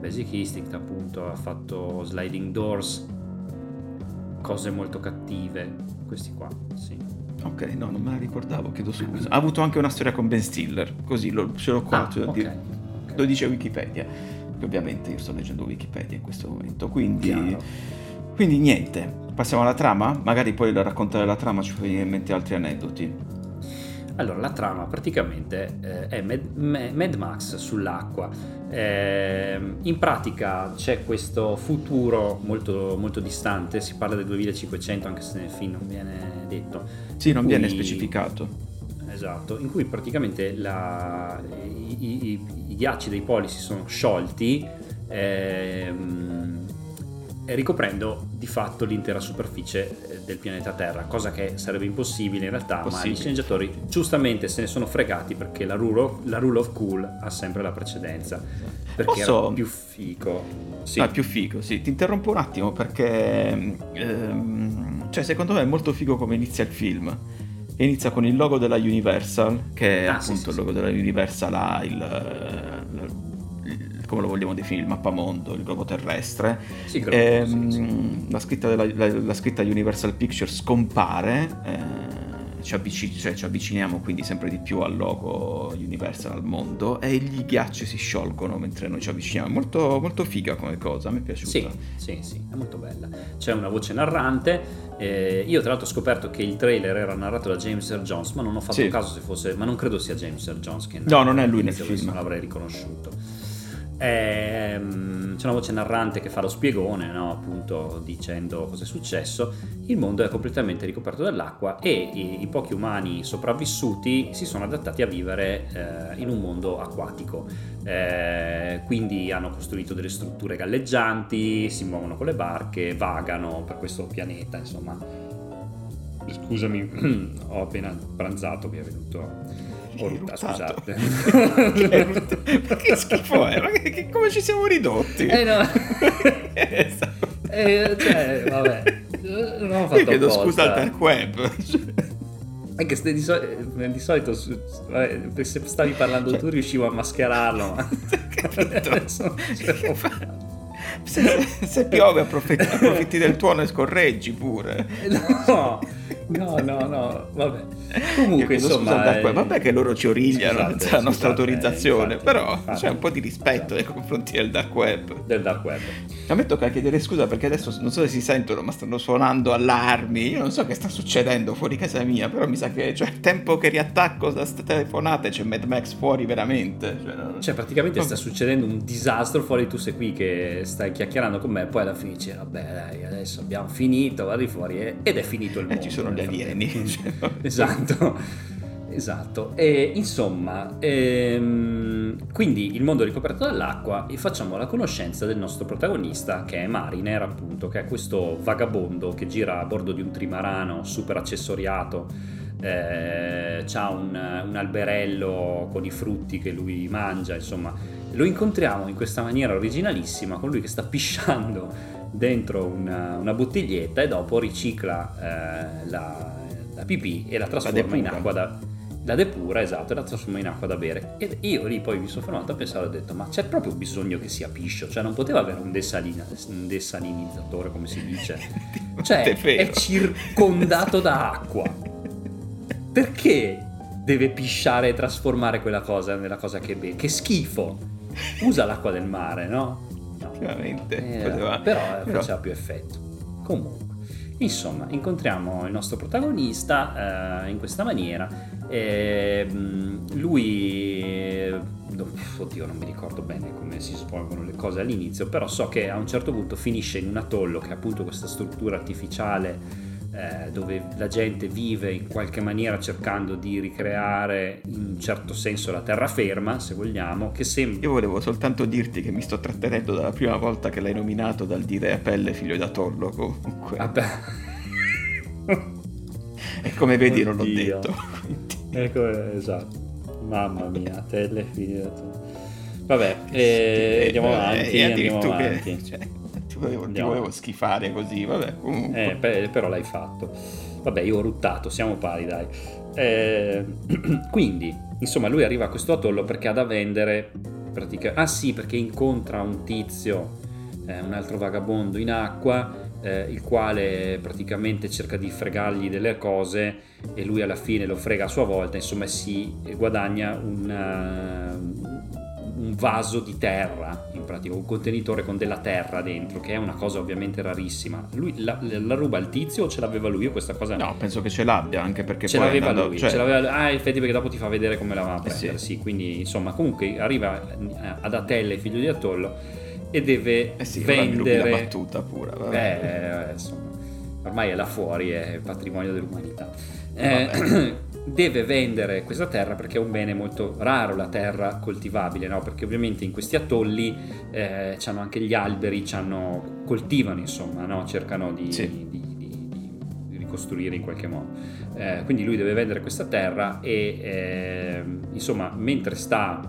Basic Instinct appunto, ha fatto Sliding Doors, cose molto cattive, questi qua, sì. Ok, no, non me la ricordavo, chiedo scusa. Ha avuto anche una storia con Ben Stiller, così lo, ce l'ho qua, Ah, ce l'ho ok, di- ok. lo dice Wikipedia. Ovviamente io sto leggendo Wikipedia in questo momento, quindi, quindi niente. Passiamo alla trama? Magari poi raccontare la trama ci fa venire in mente altri aneddoti. Allora, la trama praticamente eh, è Mad, Ma- Mad Max sull'acqua. Ehm, in pratica c'è questo futuro molto, molto distante, si parla del 2500 anche se nel film non viene detto. Sì, non in viene cui- specificato. Esatto, in cui praticamente la- i, i- i ghiacci dei poli si sono sciolti ehm, ricoprendo di fatto l'intera superficie eh, del pianeta Terra, cosa che sarebbe impossibile in realtà, ma Possibile. gli sceneggiatori giustamente se ne sono fregati perché la rule of, la rule of cool ha sempre la precedenza, perché Posso- era più fico. Sì. È più figo, sì. Ti interrompo un attimo perché, ehm, cioè, secondo me è molto figo come inizia il film. Inizia con il logo della Universal, che è Ah, sì, appunto sì, il logo della Universal ha il, il- come lo vogliamo definire, il mappamondo, il globo terrestre. Sì, globo, Ehm, sì, sì. La, scritta della, la- la scritta Universal Pictures scompare, eh, ci, avvici- cioè, ci avviciniamo quindi sempre di più al logo Universal, al mondo, e gli ghiacci si sciolgono mentre noi ci avviciniamo. Molto, molto figa come cosa, mi è piaciuta. Sì, sì, sì, è molto bella. C'è una voce narrante. eh, io, tra l'altro, ho scoperto che il trailer era narrato da James Earl Jones, ma non ho fatto Sì. caso se fosse. Ma non credo sia James Earl Jones che No, non è lui nel film. Non l'avrei riconosciuto. Ehm, c'è una voce narrante che fa lo spiegone, no? appunto dicendo cosa è successo. Il mondo è completamente ricoperto dall'acqua e i, i pochi umani sopravvissuti si sono adattati a vivere eh, in un mondo acquatico. Eh, quindi hanno costruito delle strutture galleggianti, si muovono con le barche, vagano per questo pianeta, insomma. Scusami, ho appena pranzato, mi è venuto. Ho rutta, ruttato. scusate. Ma che schifo è? Ma che- che- come ci siamo ridotti? Eh no. Esatto. Eh, cioè, vabbè, non ho fatto Io chiedo apposta. scusa al dark web. Anche se di, so- eh, di solito su- su- vabbè, se stavi parlando tu riuscivo a mascherarlo, ma adesso fatta. Se, se piove approfitti, approfitti del tuono e scorreggi pure. No, no, no, no, vabbè. Comunque, insomma, eh, Vabbè che loro ci origliano scusate, senza la nostra scusate, autorizzazione, infatti, però infatti. c'è un po' di rispetto nei confronti del dark web. del dark web. A me tocca chiedere scusa perché adesso non so se si sentono, ma stanno suonando allarmi. Io non so che sta succedendo fuori casa mia, però mi sa che cioè, il tempo che riattacco da ste telefonate c'è Mad Max fuori veramente. Cioè, non- Cioè, praticamente sta succedendo un disastro fuori, tu sei qui che stai chiacchierando con me, poi alla fine dici, vabbè, dai, adesso abbiamo finito, guardi fuori, e- ed è finito il E mondo. ci sono gli frattempo. Cioè, esatto. Esatto, e insomma, ehm, quindi il mondo è ricoperto dall'acqua e facciamo la conoscenza del nostro protagonista che è Mariner, appunto, che è questo vagabondo che gira a bordo di un trimarano super accessoriato, eh, c'ha un, un alberello con i frutti che lui mangia, insomma, lo incontriamo in questa maniera originalissima con lui che sta pisciando dentro una, una bottiglietta e dopo ricicla eh, la, la pipì e la trasforma in depura. acqua da la depura, esatto, e la trasforma in acqua da bere. E io lì poi mi sono fermato a pensare e ho detto, ma c'è proprio bisogno che sia piscio, cioè non poteva avere un, desalina- un desalinizzatore, come si dice. Cioè, è circondato da acqua. Perché deve pisciare e trasformare quella cosa nella cosa che beve? Che schifo! Usa l'acqua del mare, no? Effettivamente, Eh, poteva- però, eh, però- faceva più effetto. Comunque, insomma, incontriamo il nostro protagonista eh, in questa maniera. E, mh, lui, eh, oddio, non mi ricordo bene come si svolgono le cose all'inizio, però so che a un certo punto finisce in un atollo che è appunto questa struttura artificiale. Eh, dove la gente vive in qualche maniera cercando di ricreare in un certo senso la terraferma, se vogliamo, che sembra Io volevo soltanto dirti che mi sto trattenendo dalla prima volta che l'hai nominato dal dire a pelle figlio da Torlo comunque. Vabbè. E come vedi non l'ho Oddio. detto. Ecco, esatto. Mamma mia, tele Vabbè, eh, andiamo Eh, avanti, e andiamo addirittura che- avanti. cioè, ti volevo, ti Andiamo volevo schifare così, vabbè, comunque. Eh, pe- però l'hai fatto. Vabbè, io ho ruttato, siamo pari, dai. Eh, quindi, insomma, lui arriva a questo atollo perché ha da vendere. pratica- Ah, sì, perché incontra un tizio, eh, un altro vagabondo in acqua, eh, il quale praticamente cerca di fregargli delle cose e lui alla fine lo frega a sua volta. Insomma, si guadagna una- un vaso di terra, in pratica, un contenitore con della terra dentro, che è una cosa ovviamente rarissima. Lui la, la ruba il tizio o ce l'aveva lui? Io questa cosa No, penso che ce l'abbia, anche perché ce l'aveva andando- lui, cioè, ce l'aveva Ah, infatti perché dopo ti fa vedere come la va a Eh sì. prendere, sì. Quindi, insomma, comunque arriva eh, ad Atelle, figlio di Atollo, e deve Eh sì, rubi la vendere... battuta pure. vabbè. Eh, insomma, ormai è là fuori, è patrimonio dell'umanità. Eh, deve vendere questa terra perché è un bene molto raro la terra coltivabile, no? Perché ovviamente in questi atolli eh, c'hanno anche gli alberi, c'hanno, coltivano insomma, no? Cercano di, Sì. di- di- di- ricostruire in qualche modo. Eh, quindi lui deve vendere questa terra e eh, insomma mentre sta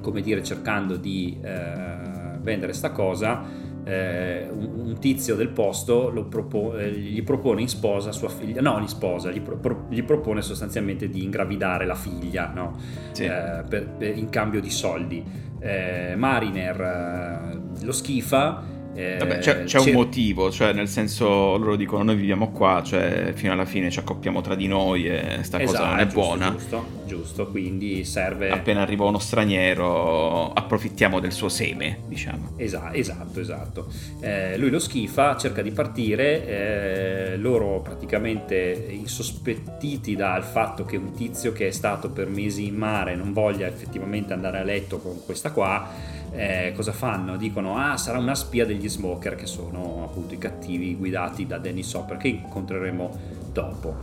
come dire cercando di eh, vendere sta cosa eh, un, un tizio del posto propo- eh, gli propone in sposa sua figlia, no, gli sposa, gli, pro- pro- gli propone sostanzialmente di ingravidare la figlia, no? Sì. Eh, per- per- in cambio di soldi. Eh, Mariner eh, lo schifa. Eh, Vabbè, c'è, c'è un cer- motivo, cioè nel senso loro dicono noi viviamo qua, cioè fino alla fine ci accoppiamo tra di noi e sta cosa Esatto, non è giusto, buona. Giusto, giusto, quindi serve... Appena arriva uno straniero approfittiamo del suo seme, diciamo. Esa- esatto, esatto. Eh, lui lo schifa, cerca di partire, eh, loro praticamente insospettiti dal fatto che un tizio che è stato per mesi in mare non voglia effettivamente andare a letto con questa qua, eh, cosa fanno? Dicono, ah, sarà una spia degli smoker, che sono appunto i cattivi guidati da Dennis Hopper, che incontreremo dopo.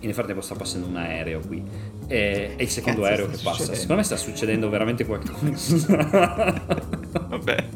Nel frattempo sta passando un aereo qui. E- È il secondo Cazzo, aereo che passa. succedendo? Secondo me sta succedendo veramente qualcosa. Vabbè.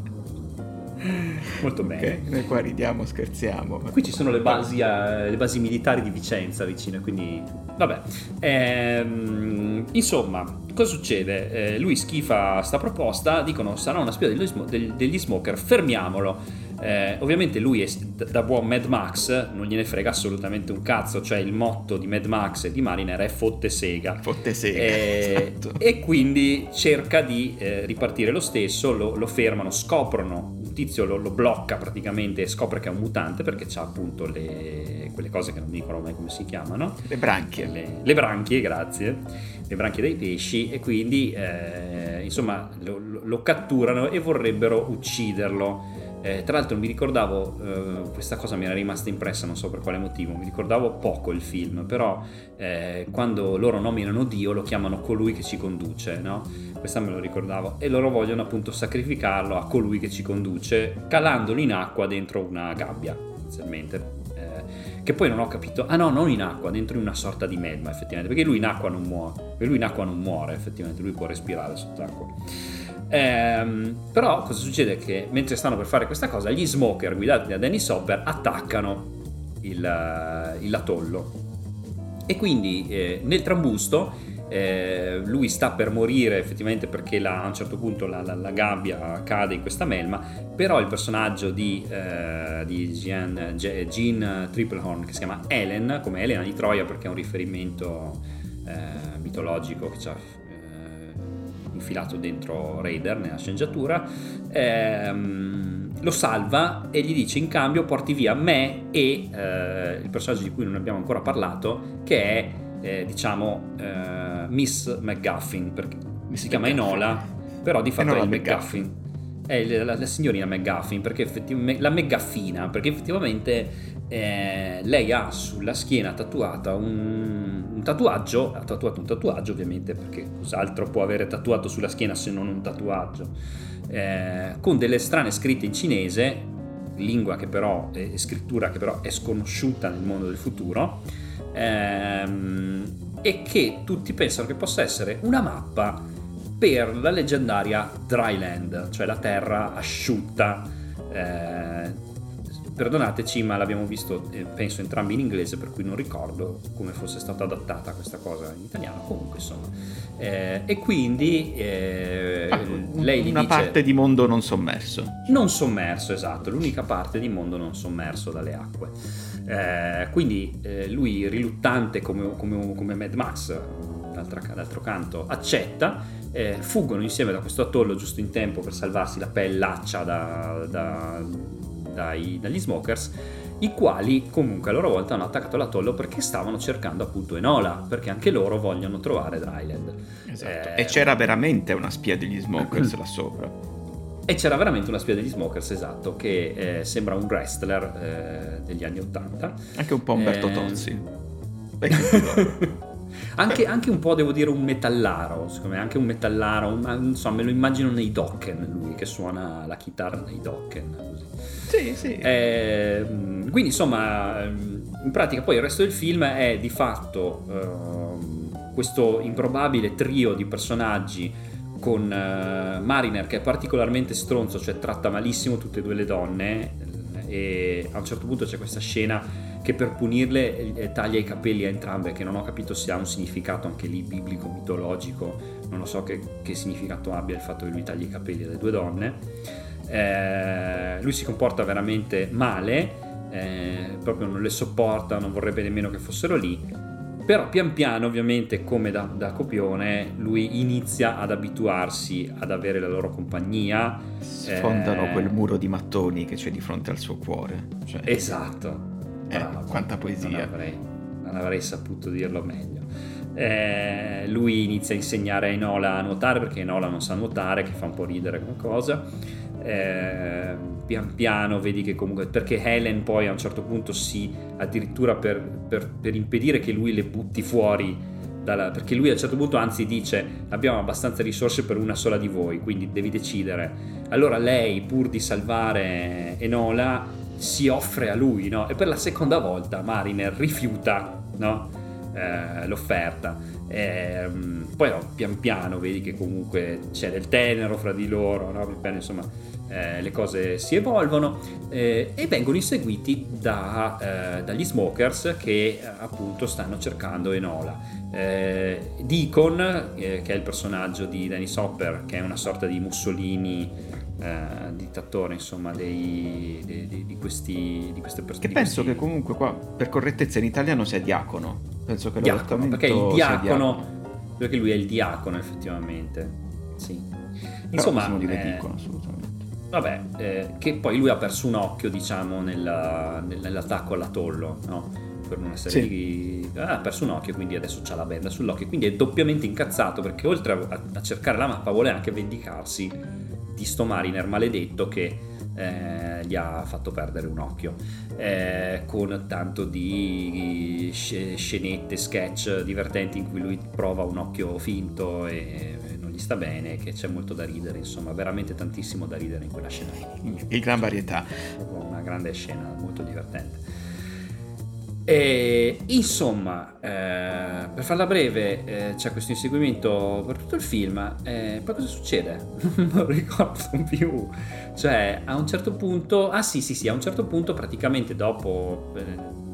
Molto bene. Ok, noi qua ridiamo, scherziamo. Qui ci sono le basi, eh, le basi militari di Vicenza vicino, quindi vabbè. Ehm, insomma, cosa succede? Eh, lui schifa sta proposta, dicono sarà una spia degli, smo- del- degli smoker, fermiamolo. Eh, ovviamente lui è, da buon Mad Max non gliene frega assolutamente un cazzo, cioè il motto di Mad Max e di Mariner è fotte sega. Fotte sega, Eh, esatto. E quindi cerca di eh, ripartire lo stesso, lo, lo fermano, scoprono, un tizio lo, lo blocca praticamente e scopre che è un mutante perché ha appunto le, quelle cose che non mi ricordo mai come si chiamano. Le branchie. Le, le branchie, grazie. Le branchie dei pesci e quindi eh, insomma lo- lo catturano e vorrebbero ucciderlo. Eh, tra l'altro mi ricordavo, eh, questa cosa mi era rimasta impressa, non so per quale motivo, mi ricordavo poco il film, però eh, quando loro nominano Dio lo chiamano colui che ci conduce, no? Questa me lo ricordavo. E loro vogliono appunto sacrificarlo a colui che ci conduce, calandolo in acqua dentro una gabbia, inizialmente. Eh, che poi non ho capito, ah no, non in acqua, dentro una sorta di melma effettivamente, perché lui in acqua non muore, lui in acqua non muore effettivamente, lui può respirare sott'acqua. Ehm, però cosa succede? Che mentre stanno per fare questa cosa, gli smoker guidati da Dennis Hopper attaccano il, eh, il latollo. E quindi eh, nel trambusto eh, lui sta per morire effettivamente perché la- a un certo punto la, la- la gabbia cade in questa melma, però il personaggio di, eh, di Jean, Jean Triplehorn che si chiama Helen, come Elena di Troia perché è un riferimento eh, mitologico che ci ha eh, infilato dentro Raider nella sceneggiatura, ehm, lo salva e gli dice in cambio porti via me e eh, il personaggio di cui non abbiamo ancora parlato, che è eh, diciamo eh, Miss McGuffin, perché si chiama McGuffin. Enola, però di fatto è Enola il McGuffin. È la, la- signorina McGuffin, perché effettivamente la McGuffina, perché effettivamente eh, lei ha sulla schiena tatuata un, un tatuaggio, ha tatuato un tatuaggio ovviamente, perché cos'altro può avere tatuato sulla schiena se non un tatuaggio, eh, con delle strane scritte in cinese, lingua che però, e scrittura che però è sconosciuta nel mondo del futuro, ehm, e che tutti pensano che possa essere una mappa per la leggendaria Dryland, cioè la terra asciutta. Eh, perdonateci, ma l'abbiamo visto, eh, penso entrambi in inglese, per cui non ricordo come fosse stata adattata questa cosa in italiano. Comunque, insomma. Eh, e quindi eh, lei gli Una dice... parte di mondo non sommerso. Non sommerso, esatto, l'unica parte di mondo non sommerso dalle acque. Eh, quindi eh, lui, riluttante come, come- come Mad Max, d'altro canto, accetta, eh, fuggono insieme da questo atollo giusto in tempo per salvarsi la pellaccia da- da- dai- dagli smokers, i quali comunque a loro volta hanno attaccato l'atollo perché stavano cercando appunto Enola, perché anche loro vogliono trovare Dryland. Esatto. Eh, E c'era veramente una spia degli smokers là sopra. e c'era veramente una spia degli smokers, esatto, che eh, sembra un wrestler eh, degli anni Ottanta. Anche un po' Umberto Eh, Tozzi. Anche, anche un po', devo dire, un metallaro, secondo me, anche un metallaro, un- insomma, me lo immagino nei Dokken, lui che suona la chitarra nei Dokken, così. sì, sì. Ehm, quindi insomma, ehm, in pratica poi il resto del film è di fatto ehm, questo improbabile trio di personaggi con eh, Mariner che è particolarmente stronzo, cioè tratta malissimo tutte e due le donne eh, e a un certo punto c'è questa scena che per punirle eh, taglia i capelli a entrambe, che non ho capito se ha un significato anche lì biblico, mitologico, non lo so che, che significato abbia il fatto che lui tagli i capelli alle due donne. Eh, lui si comporta veramente male, eh, proprio non le sopporta, non vorrebbe nemmeno che fossero lì. Però pian piano, ovviamente, come da, da, copione, lui inizia ad abituarsi ad avere la loro compagnia. Sfondano eh... quel muro di mattoni che c'è di fronte al suo cuore. Cioè... Esatto. Eh, quanta poesia. Non avrei, non avrei saputo dirlo meglio. Eh, lui inizia a insegnare a Enola a nuotare perché Enola non sa nuotare, che fa un po' ridere come cosa. Eh, pian piano vedi che comunque perché Helen poi a un certo punto si addirittura per, per, per impedire che lui le butti fuori dalla, perché lui a un certo punto anzi dice abbiamo abbastanza risorse per una sola di voi quindi devi decidere allora lei pur di salvare Enola si offre a lui no? e per la seconda volta Mariner rifiuta no? eh, l'offerta eh, poi no, pian piano vedi che comunque c'è del tenero fra di loro no? pian insomma eh, le cose si evolvono eh, e vengono inseguiti da, eh, dagli smokers che eh, appunto stanno cercando Enola. Eh, Deacon, che è il personaggio di Dennis Hopper, che è una sorta di Mussolini dittatore insomma dei, dei, dei, di, questi, di queste persone. Che penso questi... che comunque qua per correttezza in italiano sia diacono. Penso che diacono perché il diacono perché lui è il diacono effettivamente. Sì. Insomma Però dire eh, dicono assolutamente Vabbè, eh, che poi lui ha perso un occhio, diciamo, nella, nell'attacco all'atollo, no? Per una serie sì. di... Ah, ha perso un occhio, quindi adesso c'ha la benda sull'occhio. Quindi è doppiamente incazzato perché oltre a, a cercare la mappa vuole anche vendicarsi di sto mariner maledetto che eh, gli ha fatto perdere un occhio. Eh, con tanto di scenette, sketch divertenti in cui lui prova un occhio finto e gli sta bene, che c'è molto da ridere, insomma, veramente tantissimo da ridere in quella scena. In gran varietà. Una grande scena, molto divertente. E, insomma, eh, per farla breve, eh, c'è questo inseguimento per tutto il film. Eh, poi cosa succede? non ricordo più. Cioè, a un certo punto, ah sì, sì, sì, a un certo punto, praticamente dopo eh,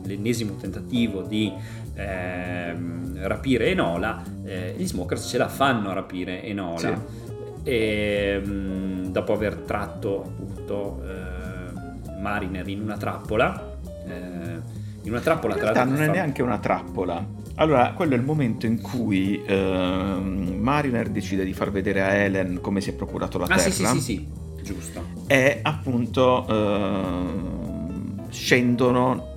l'ennesimo tentativo di ehm, rapire Enola, eh, gli smokers ce la fanno a rapire Enola. Sì. E, mh, mm, dopo aver tratto appunto eh, Mariner in una trappola, eh, in una trappola in realtà non è neanche una trappola. Allora, quello è il momento in cui eh, Mariner decide di far vedere a Helen come si è procurato la ah, terra. Sì, sì, sì, sì, giusto. E appunto eh, scendono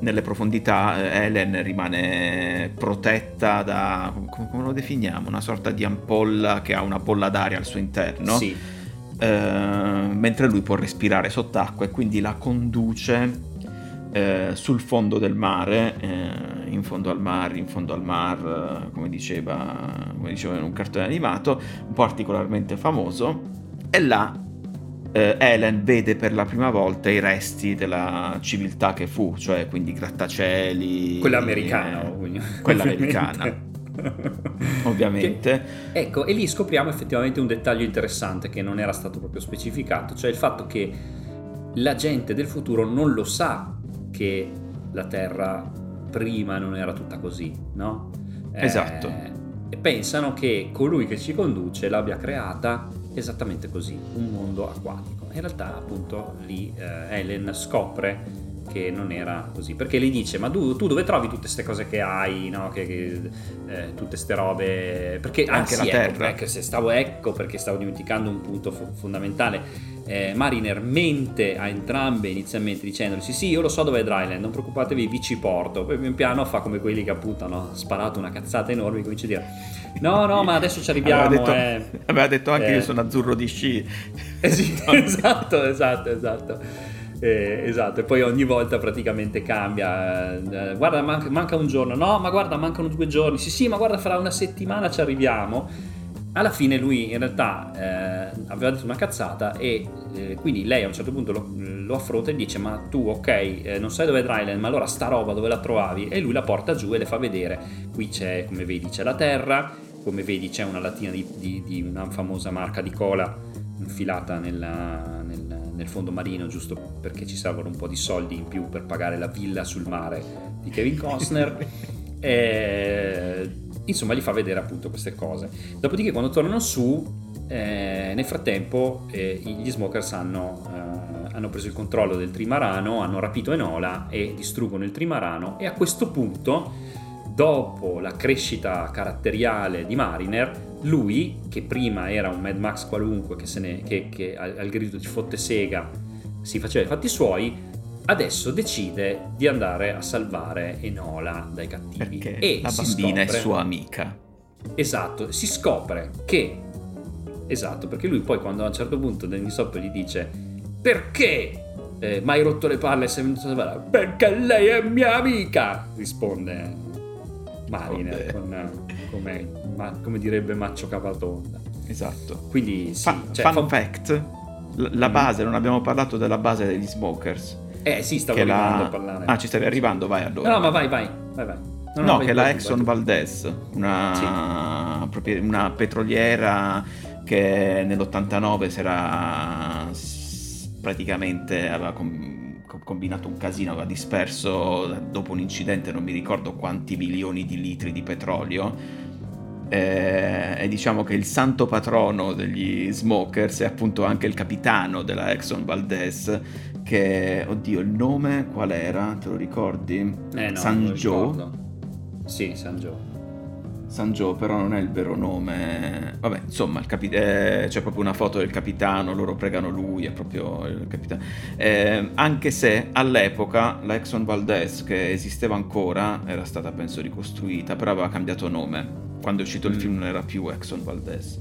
nelle profondità eh, Helen rimane protetta da, come, come, lo definiamo, una sorta di ampolla che ha una bolla d'aria al suo interno, sì. eh, mentre lui può respirare sott'acqua e quindi la conduce eh, sul fondo del mare, eh, in fondo al mare, in fondo al mar, come diceva, come diceva in un cartone animato, particolarmente famoso, e là eh, Helen vede per la prima volta i resti della civiltà che fu, cioè quindi grattacieli. Quella americana. Eh, quella americana. ovviamente. Che, ecco, e lì scopriamo effettivamente un dettaglio interessante che non era stato proprio specificato, cioè il fatto che la gente del futuro non lo sa che la Terra prima non era tutta così, no? Esatto. Eh, pensano che colui che ci conduce l'abbia creata esattamente così, un mondo acquatico. In realtà appunto lì eh, Helen scopre che non era così, perché lei dice ma tu, tu dove trovi tutte queste cose che hai, no? che, che, eh, tutte queste robe, perché anche ah, la ecco, terra. Ecco, se stavo, ecco perché stavo dimenticando un punto fo- fondamentale, eh, Mariner mente a entrambe inizialmente dicendogli sì sì io lo so dove è Dryland, non preoccupatevi vi ci porto, poi pian piano fa come quelli che appunto hanno sparato una cazzata enorme e comincia a dire no no ma adesso ci arriviamo. Aveva detto, eh. aveva detto anche eh. io sono azzurro di sci. Eh sì, esatto, esatto, esatto. Eh, esatto, e poi ogni volta praticamente cambia. Eh, guarda, manca, manca, un giorno, no, ma guarda, mancano due giorni. Sì, sì, ma guarda, fra una settimana ci arriviamo. Alla fine lui in realtà eh, aveva detto una cazzata e eh, quindi lei a un certo punto lo, lo affronta e dice ma tu ok eh, non sai dove è Dryland ma allora sta roba dove la trovavi e lui la porta giù e le fa vedere qui c'è come vedi c'è la terra come vedi c'è una lattina di, di, di una famosa marca di cola infilata nella, nel, nel, fondo marino giusto perché ci servono un po' di soldi in più per pagare la villa sul mare di Kevin Costner. E, insomma gli fa vedere appunto queste cose. Dopodiché quando tornano su eh, nel frattempo eh, gli smokers hanno, eh, hanno, preso il controllo del trimarano, hanno rapito Enola e distruggono il trimarano e a questo punto, dopo la crescita caratteriale di Mariner, lui, che prima era un Mad Max qualunque che, ne, che, che al, al grido di fotte sega si faceva i fatti suoi, adesso decide di andare a salvare Enola dai cattivi. Perché e la bambina scopre, è sua amica. Esatto, si scopre che Esatto, perché lui poi quando a un certo punto Danny Sop gli dice perché eh, mai rotto le palle e sei venuto a salvare? Perché lei è mia amica, risponde Mariner con, come, ma, come, direbbe Maccio Capatonda. Esatto. Quindi sì, Fa, cioè, fun fa... fact, la mm. base, non abbiamo parlato della base degli smokers. Eh sì, stavo arrivando la... a parlare. Ah, ci stavi arrivando, vai allora. No ma vai, vai, vai, vai. No, no, no che è la Exxon Valdez, una, sì. una petroliera che nell'89 si era praticamente aveva combinato un casino, aveva disperso dopo un incidente non mi ricordo quanti milioni di litri di petrolio eh, e diciamo che il santo patrono degli smokers è appunto anche il capitano della Exxon Valdez che, oddio, il nome qual era? Te lo ricordi? Eh no, San Joe? Sì, San Joe. San Joe, però non è il vero nome. Vabbè, insomma, capi- eh, c'è proprio una foto del capitano, loro pregano lui, è proprio il capitano. Eh, anche se all'epoca la Exxon Valdez, che esisteva ancora, era stata penso ricostruita, però aveva cambiato nome. Quando è uscito mm. il film non era più Exxon Valdez.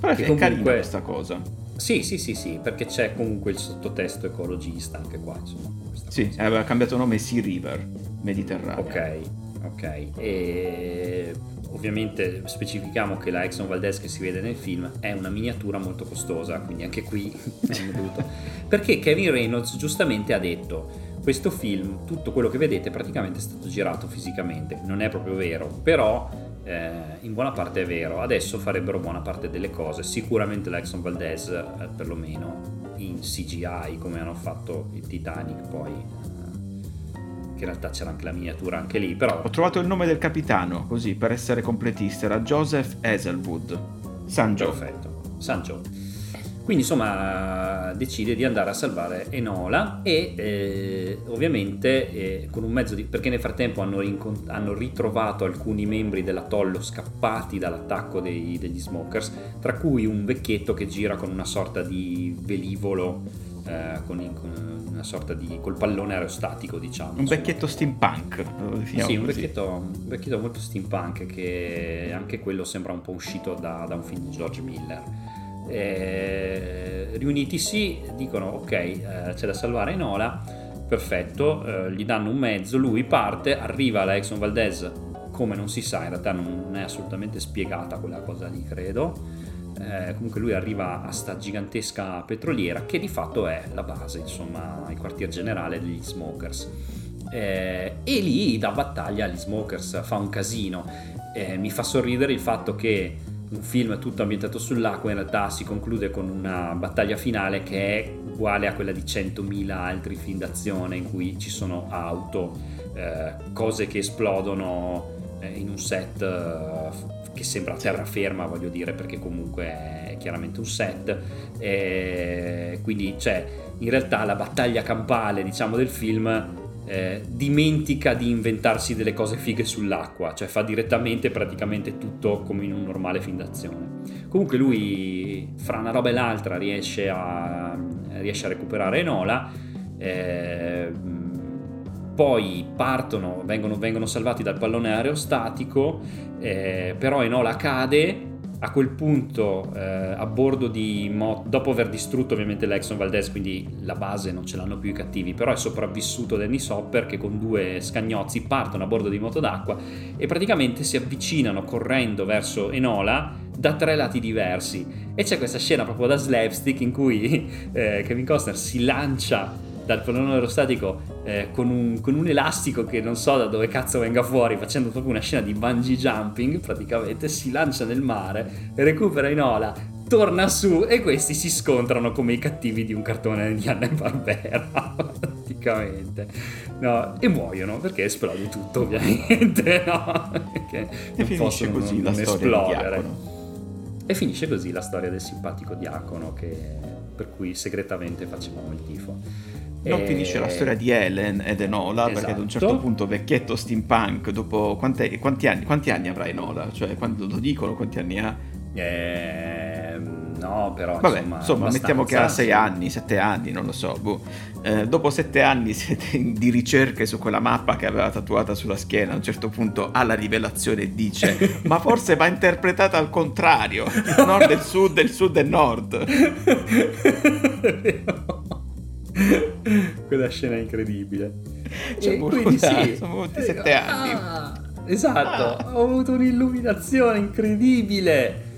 Però che è comunque... carina questa cosa. Sì, sì, sì, sì, perché c'è comunque il sottotesto ecologista anche qua, insomma. Sì, cosa. aveva cambiato nome Sea River, Mediterraneo. Ok, ok. E ovviamente specifichiamo che la Exxon Valdez che si vede nel film è una miniatura molto costosa, quindi anche qui hanno dovuto... Perché Kevin Reynolds giustamente ha detto questo film, tutto quello che vedete praticamente è stato girato fisicamente, non è proprio vero, però eh, in buona parte è vero, adesso farebbero buona parte delle cose, sicuramente la Exxon Valdez eh, perlomeno in CGI come hanno fatto il Titanic poi che in realtà c'era anche la miniatura anche lì, però... Ho trovato il nome del capitano, così, per essere completista, era Joseph Hazelwood. Sanjo. Perfetto, Sanjo. Quindi insomma decide di andare a salvare Enola e eh, ovviamente eh, con un mezzo di... perché nel frattempo hanno, rincont- hanno ritrovato alcuni membri dell'atollo scappati dall'attacco dei, degli smokers, tra cui un vecchietto che gira con una sorta di velivolo, eh, con, con una sorta di col pallone aerostatico, diciamo. Un vecchietto steampunk. Sì, un vecchietto, un vecchietto, molto steampunk che anche quello sembra un po' uscito da, da un film di George Miller. Eh, riunitisi dicono ok, eh, c'è da salvare Enola, perfetto, eh, gli danno un mezzo, lui parte, arriva alla Exxon Valdez come non si sa, in realtà non è assolutamente spiegata quella cosa lì, credo eh, comunque lui arriva a sta gigantesca petroliera che di fatto è la base, insomma, il quartier generale degli smokers. Eh, e lì dà battaglia agli smokers, fa un casino. Eh, mi fa sorridere il fatto che un film tutto ambientato sull'acqua in realtà si conclude con una battaglia finale che è uguale a quella di 100.000 altri film d'azione in cui ci sono auto, eh, cose che esplodono eh, in un set eh, che sembra terraferma, voglio dire, perché comunque è chiaramente un set. E quindi, cioè, in realtà la battaglia campale, diciamo, del film eh, dimentica di inventarsi delle cose fighe sull'acqua, cioè fa direttamente praticamente tutto come in un normale film d'azione. Comunque lui, fra una roba e l'altra, riesce a, riesce a recuperare Enola. Eh, poi partono, vengono, vengono, salvati dal pallone aerostatico, eh, però Enola cade. A quel punto, eh, a bordo di Mo- dopo aver distrutto ovviamente l'Exxon Valdez, quindi la base non ce l'hanno più i cattivi, però è sopravvissuto Dennis Hopper che con due scagnozzi partono a bordo di moto d'acqua e praticamente si avvicinano correndo verso Enola da tre lati diversi. E c'è questa scena proprio da slapstick in cui eh, Kevin Costner si lancia dal pallone aerostatico eh, con, un, con, un, elastico che non so da dove cazzo venga fuori, facendo proprio una scena di bungee jumping, praticamente si lancia nel mare, recupera in ola, torna su e questi si scontrano come i cattivi di un cartone di Anna e Barbera, praticamente. No, e muoiono perché esplode tutto, ovviamente, no? Perché e non possono così non, non esplodere. E finisce così la storia del simpatico diacono che, per cui segretamente facevamo il tifo. Non E- finisce la storia di Helen ed Enola perché ad un certo Esatto. punto vecchietto steampunk dopo quante- quanti, anni, quanti anni avrà Enola? Cioè quando lo dicono quanti anni ha? Ehm, no, però Vabbè, insomma, insomma, mettiamo che ha. 6 anni, 7 anni, non lo so. boh. Eh, dopo 7 anni di ricerche su quella mappa che aveva tatuata sulla schiena, a un certo punto ha la rivelazione e dice ma forse va interpretata al contrario, il nord e il sud il sud e il nord. Quella scena è incredibile. C'è E Muruda, quindi sì. sono voluti 7 anni. Ah, esatto, ho avuto un'illuminazione incredibile.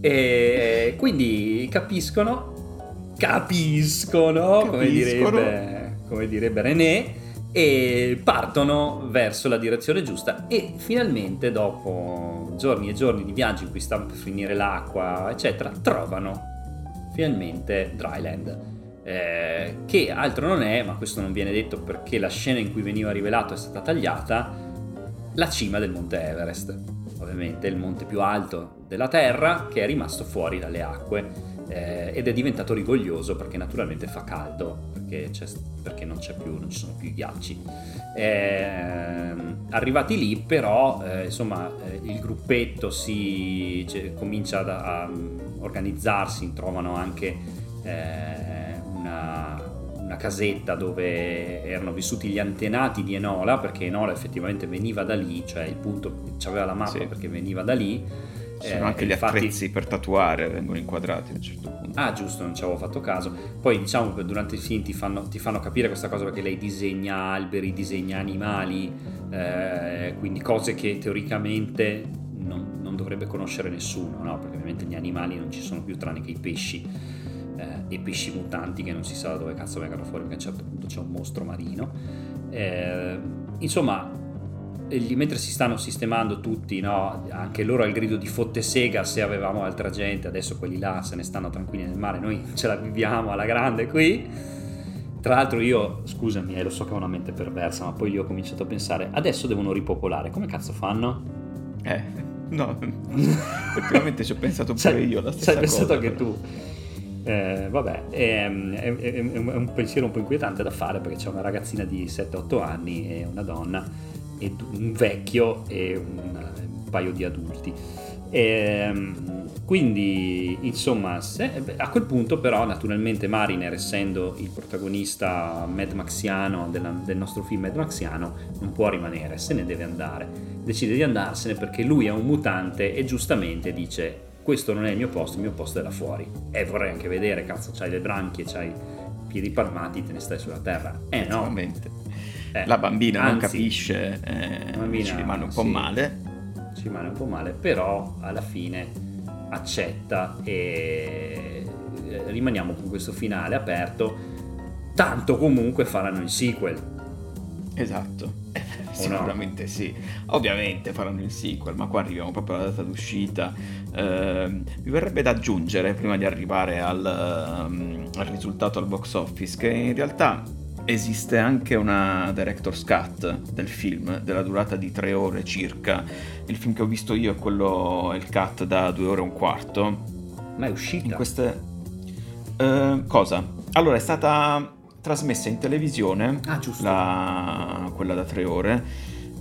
E quindi capiscono, capiscono, come Capiscono. direbbe, come direbbe René, e partono verso la direzione giusta e finalmente dopo giorni e giorni di viaggio in cui stanno per finire l'acqua, eccetera, trovano finalmente Dryland. Eh, che altro non è, ma questo non viene detto perché la scena in cui veniva rivelato è stata tagliata, la cima del monte Everest. Ovviamente il monte più alto della Terra che è rimasto fuori dalle acque eh, ed è diventato rigoglioso perché naturalmente fa caldo, perché, perché non, più, non ci sono più i ghiacci. Ehm, arrivati lì però eh, insomma eh, il gruppetto si cioè, comincia ad- a, mm, organizzarsi, trovano anche eh, una, una casetta dove erano vissuti gli antenati di Enola, perché Enola effettivamente veniva da lì, cioè il punto c'aveva la mappa Sì. perché veniva da lì. Ci sono Eh, anche gli infatti- attrezzi per tatuare, vengono inquadrati a un certo punto. Ah, giusto, non ci avevo fatto caso. Poi diciamo che durante il film ti fanno, ti fanno capire questa cosa perché lei disegna alberi, disegna animali, eh, quindi cose che teoricamente non, non dovrebbe conoscere nessuno, no? Perché ovviamente gli animali non ci sono più tranne che i pesci eh, e pesci mutanti che non si sa da dove cazzo vengano fuori perché a un certo punto c'è un mostro marino. Eh, insomma, e lì mentre si stanno sistemando tutti, no? anche loro al grido di fotte sega se avevamo altra gente, adesso quelli là se ne stanno tranquilli nel mare, noi ce la viviamo alla grande qui. Tra l'altro io, scusami, eh, lo so che ho una mente perversa, ma poi io ho cominciato a pensare, adesso devono ripopolare, come cazzo fanno? Eh, no, effettivamente ci ho pensato pure io la Ci stessa hai pensato anche però. tu. Eh, vabbè, ehm, è, è- è un pensiero un po' inquietante da fare perché c'è una ragazzina di 7-8 anni e una donna, e un vecchio e un, un paio di adulti. Ehm, quindi, insomma, se- a quel punto però naturalmente Mariner, essendo il protagonista Mad Maxiano della- del nostro film Mad Maxiano, non può rimanere, se ne deve andare. Decide di andarsene perché lui è un mutante e giustamente dice questo non è il mio posto, il mio posto è là fuori. E vorrei anche vedere, cazzo, c'hai le branchie, c'hai i piedi palmati, te ne stai sulla terra. Eh no. Eh, La bambina non anzi, capisce, eh, bambina, ci rimane un po' sì. male. Ci rimane un po' male, però alla fine accetta e eh, rimaniamo con questo finale aperto. Tanto comunque faranno il sequel. Esatto. O no? Sicuramente sì. Ovviamente faranno il sequel, ma qua arriviamo proprio alla data d'uscita. Ehm, mi verrebbe da aggiungere, prima di arrivare al, ehm, al risultato al box office, che in realtà esiste anche una director's cut del film, della durata di tre ore circa. Il film che ho visto io è quello, il cut da due ore e un quarto. Ma è uscita. In queste... Eh, cosa? Allora, è stata trasmessa in televisione, Ah, giusto. la- quella da tre ore.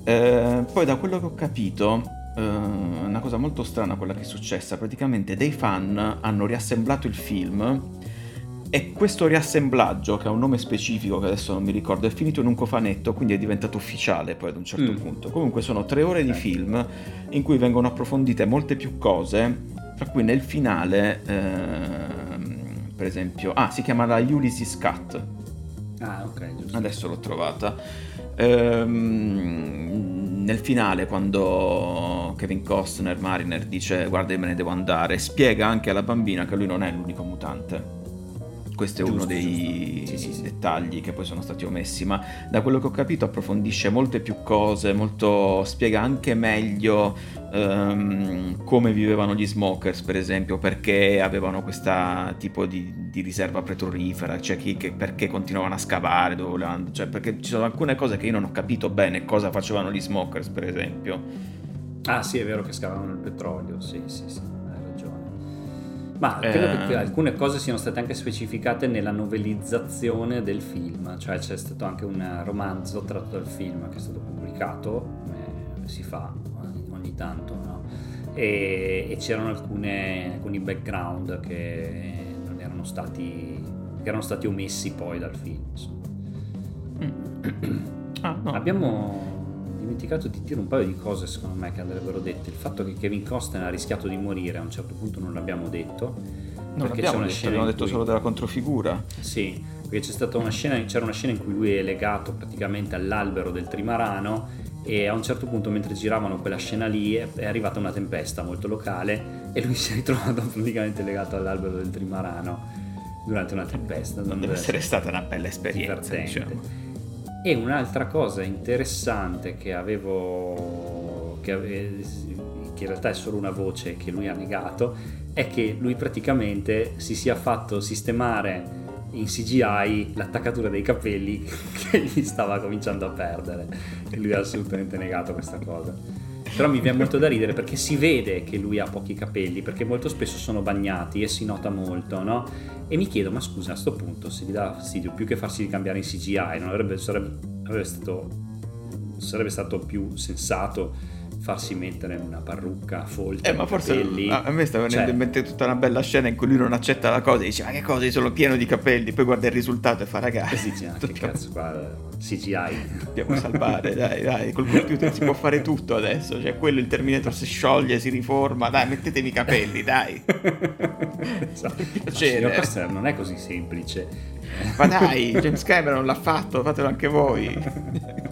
Eh, poi da quello che ho capito, eh, una cosa molto strana quella che è successa, praticamente dei fan hanno riassemblato il film e questo riassemblaggio, che ha un nome specifico che adesso non mi ricordo, è finito in un cofanetto, quindi è diventato ufficiale poi ad un certo Mm. punto. Comunque sono tre ore di film in cui vengono approfondite molte più cose, tra cui nel finale, ehm, per esempio, ah, si chiama la Ulysses Cut. Ah, ok, giusto. Adesso l'ho trovata. Ehm, nel finale, quando Kevin Costner, Mariner, dice guarda me ne devo andare, spiega anche alla bambina che lui non è l'unico mutante. Questo è uno Giusto, dei giusto. Sì, sì, sì. dettagli che poi sono stati omessi, ma da quello che ho capito approfondisce molte più cose, molto, spiega anche meglio ehm, come vivevano gli smokers, per esempio, perché avevano questo tipo di, di riserva petrolifera, cioè chi- che- perché continuavano a scavare, dove volevano, cioè perché ci sono alcune cose che io non ho capito bene cosa facevano gli smokers, per esempio. Ah, sì, è vero che scavavano il petrolio. Sì, sì, sì. Ma credo Eh. che alcune cose siano state anche specificate nella novellizzazione del film, cioè c'è stato anche un romanzo tratto dal film che è stato pubblicato, come si fa ogni, ogni tanto, no? e, e c'erano alcune- alcuni background che non erano stati, che erano stati omessi poi dal film. insomma. Ah, no. Abbiamo dimenticato di dire un paio di cose secondo me che andrebbero dette. Il fatto che Kevin Costner ha rischiato di morire a un certo punto non l'abbiamo detto. Non perché abbiamo c'è una detto, abbiamo detto cui- solo della controfigura. Sì, perché c'è stata una scena, c'era una scena in cui lui è legato praticamente all'albero del trimarano e a un certo punto mentre giravano quella scena lì è, arrivata una tempesta molto locale e lui si è ritrovato praticamente legato all'albero del trimarano durante una tempesta. Non deve essere stata una bella esperienza, diciamo. E un'altra cosa interessante che avevo, che, ave- che in realtà è solo una voce che lui ha negato, è che lui praticamente si sia fatto sistemare in CGI l'attaccatura dei capelli che gli stava cominciando a perdere. E lui ha assolutamente negato questa cosa. Però mi viene molto da ridere perché si vede che lui ha pochi capelli, perché molto spesso sono bagnati e si nota molto, no? E mi chiedo, ma scusa, a sto punto se gli dà fastidio più che farsi ricambiare in CGI, non avrebbe, sarebbe, avrebbe stato, sarebbe stato più sensato farsi mettere una parrucca folta Eh, ma forse capelli. a me sta venendo Cioè, in mente tutta una bella scena in cui lui non accetta la cosa e dice: Ma che cosa? Io sono pieno di capelli. Poi guarda il risultato e fa, ragazzi. sì, sì, che cazzo qua, CGI. Dobbiamo salvare, dai, dai. Col computer si può fare tutto adesso. Cioè, quello il Terminator si scioglie, si riforma. Dai, mettetemi i capelli, dai. Esatto. Piacere. signor Coster, non è così semplice. Ma dai, James Cameron l'ha fatto, fatelo anche voi.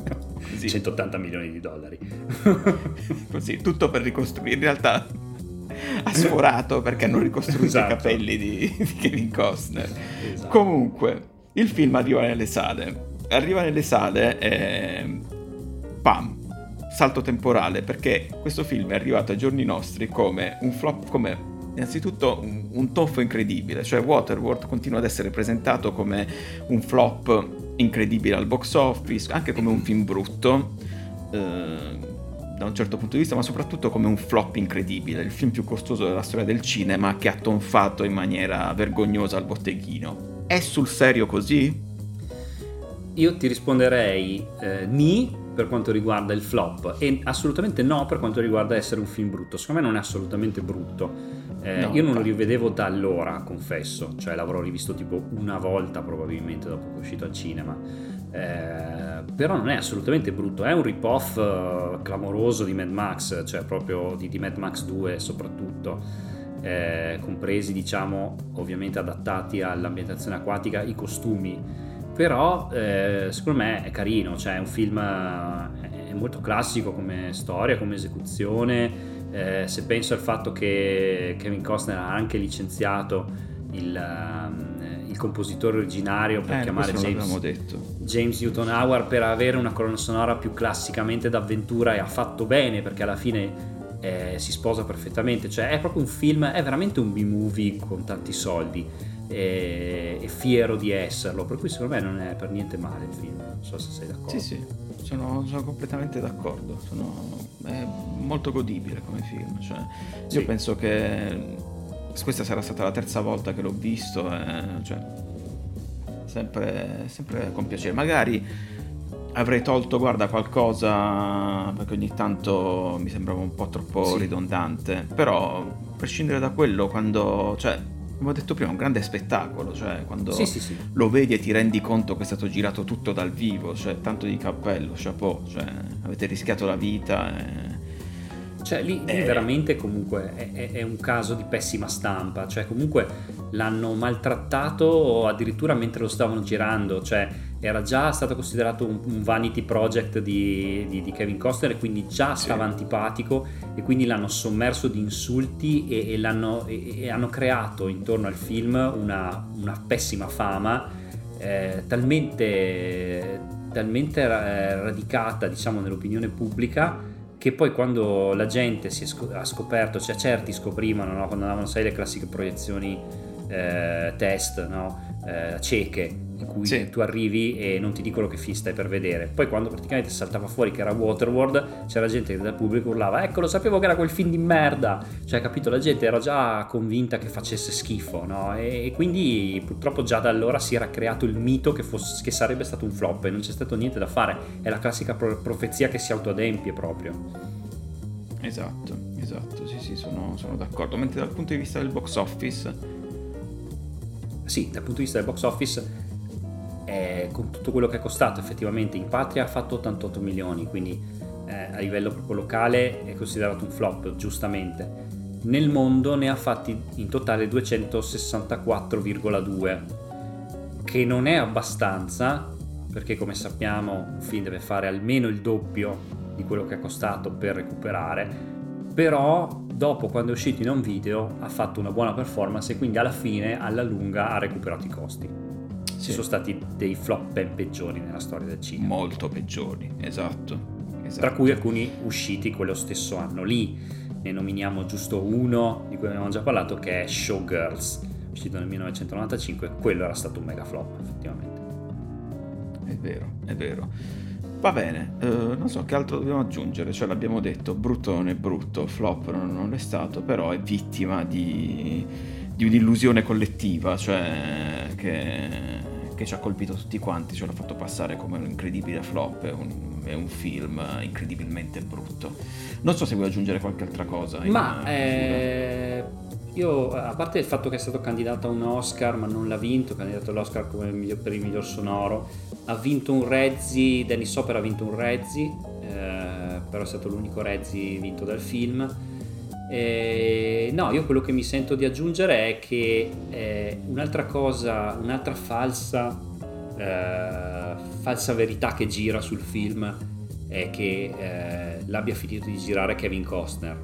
Così. 180 milioni di dollari. Così, tutto per ricostruire. In realtà ha sforato perché hanno ricostruito Esatto. i capelli di, di Kevin Costner. Esatto. Comunque, il film arriva nelle sale. Arriva nelle sale e... Pam! Salto temporale perché questo film è arrivato ai giorni nostri come un flop, come innanzitutto un, un toffo incredibile, cioè Waterworld continua ad essere presentato come un flop incredibile al box office, anche come un film brutto, eh, da un certo punto di vista, ma soprattutto come un flop incredibile, il film più costoso della storia del cinema che ha tonfato in maniera vergognosa al botteghino. È sul serio così? Io ti risponderei eh, ni per quanto riguarda il flop e assolutamente no per quanto riguarda essere un film brutto. Secondo me non è assolutamente brutto. Eh, No, io non lo rivedevo da allora, confesso, cioè l'avrò rivisto tipo una volta probabilmente dopo che è uscito al cinema. Eh, però non è assolutamente brutto, è un rip-off eh, clamoroso di Mad Max, cioè proprio di, di Mad Max 2 soprattutto, eh, compresi diciamo ovviamente adattati all'ambientazione acquatica, i costumi, però eh, secondo me è carino, cioè è un film eh, è molto classico come storia, come esecuzione, eh, se penso al fatto che Kevin Costner ha anche licenziato il, ehm, il compositore originario per Eh, chiamare James. James Newton Howard per avere una colonna sonora più classicamente d'avventura e ha fatto bene perché alla fine eh, si sposa perfettamente, cioè è proprio un film, è veramente un B-movie con tanti soldi e, e fiero di esserlo, per cui secondo me non è per niente male il film, non so se sei d'accordo. Sì, sì, sono, sono completamente d'accordo. Sono, è molto godibile come film. Cioè, Sì. Io penso che questa sarà stata la terza volta che l'ho visto. eh, cioè, sempre, sempre con piacere. Magari avrei tolto, guarda, qualcosa perché ogni tanto mi sembrava un po' troppo Sì. ridondante. Però, a prescindere da quello, quando. Cioè, come ho detto prima, è un grande spettacolo. Cioè, quando Sì, sì, sì. lo vedi e ti rendi conto che è stato girato tutto dal vivo, cioè tanto di cappello, chapeau, cioè avete rischiato la vita. E... Cioè lì, lì Eh. veramente comunque è, è- è un caso di pessima stampa, cioè comunque l'hanno maltrattato addirittura mentre lo stavano girando, cioè era già stato considerato un, un vanity project di, di- di Kevin Costner e quindi già stava antipatico e quindi l'hanno sommerso di insulti e, e l'hanno, e- e hanno creato intorno al film una, una pessima fama eh, talmente, talmente eh, radicata diciamo nell'opinione pubblica che poi quando la gente si è sco- ha scoperto, cioè certi scoprivano no? quando andavano sai le classiche proiezioni eh, test no? Eh, cieche in cui sì. tu arrivi e non ti dicono che film stai per vedere. Poi quando praticamente saltava fuori che era Waterworld, c'era gente che dal pubblico urlava "Ecco, lo sapevo che era quel film di merda". Cioè, capito, la gente era già convinta che facesse schifo, no? E, e quindi purtroppo già da allora si era creato il mito che, fosse, che sarebbe stato un flop e non c'è stato niente da fare. È la classica pro- profezia che si autoadempie proprio. Esatto, esatto, sì, sì, sono, sono d'accordo. Mentre dal punto di vista del box office sì, dal punto di vista del box office eh, con tutto quello che è costato effettivamente in patria ha fatto 88 milioni quindi eh, a livello proprio locale è considerato un flop giustamente. Nel mondo ne ha fatti in totale 264,2 che non è abbastanza perché come sappiamo un film deve fare almeno il doppio di quello che ha costato per recuperare però dopo quando è uscito in un video ha fatto una buona performance e quindi alla fine alla lunga ha recuperato i costi ci sono stati dei flop ben peggiori nella storia del cinema. Molto peggiori, esatto. esatto. Tra cui alcuni usciti quello stesso anno lì. Ne nominiamo giusto uno di cui abbiamo già parlato che è Showgirls, uscito nel 1995. Quello era stato un mega flop, effettivamente. È vero, è vero. Va bene, eh, non so che altro dobbiamo aggiungere, cioè l'abbiamo detto, brutto non è brutto, flop non, è stato, però è vittima di, di un'illusione collettiva, cioè che che ci ha colpito tutti quanti, ce l'ha fatto passare come un incredibile flop, è un, è un film incredibilmente brutto. Non so se vuoi aggiungere qualche altra cosa. Ma eh, io, a parte il fatto che è stato candidato a un Oscar, ma non l'ha vinto, candidato all'Oscar come miglior, per il miglior sonoro, ha vinto un Rezzi, Dennis Hopper ha vinto un Rezzi, eh, però è stato l'unico Rezzi vinto dal film. Eh, no, io quello che mi sento di aggiungere è che eh, un'altra cosa, un'altra falsa, eh, falsa verità che gira sul film è che eh, l'abbia finito di girare Kevin Costner,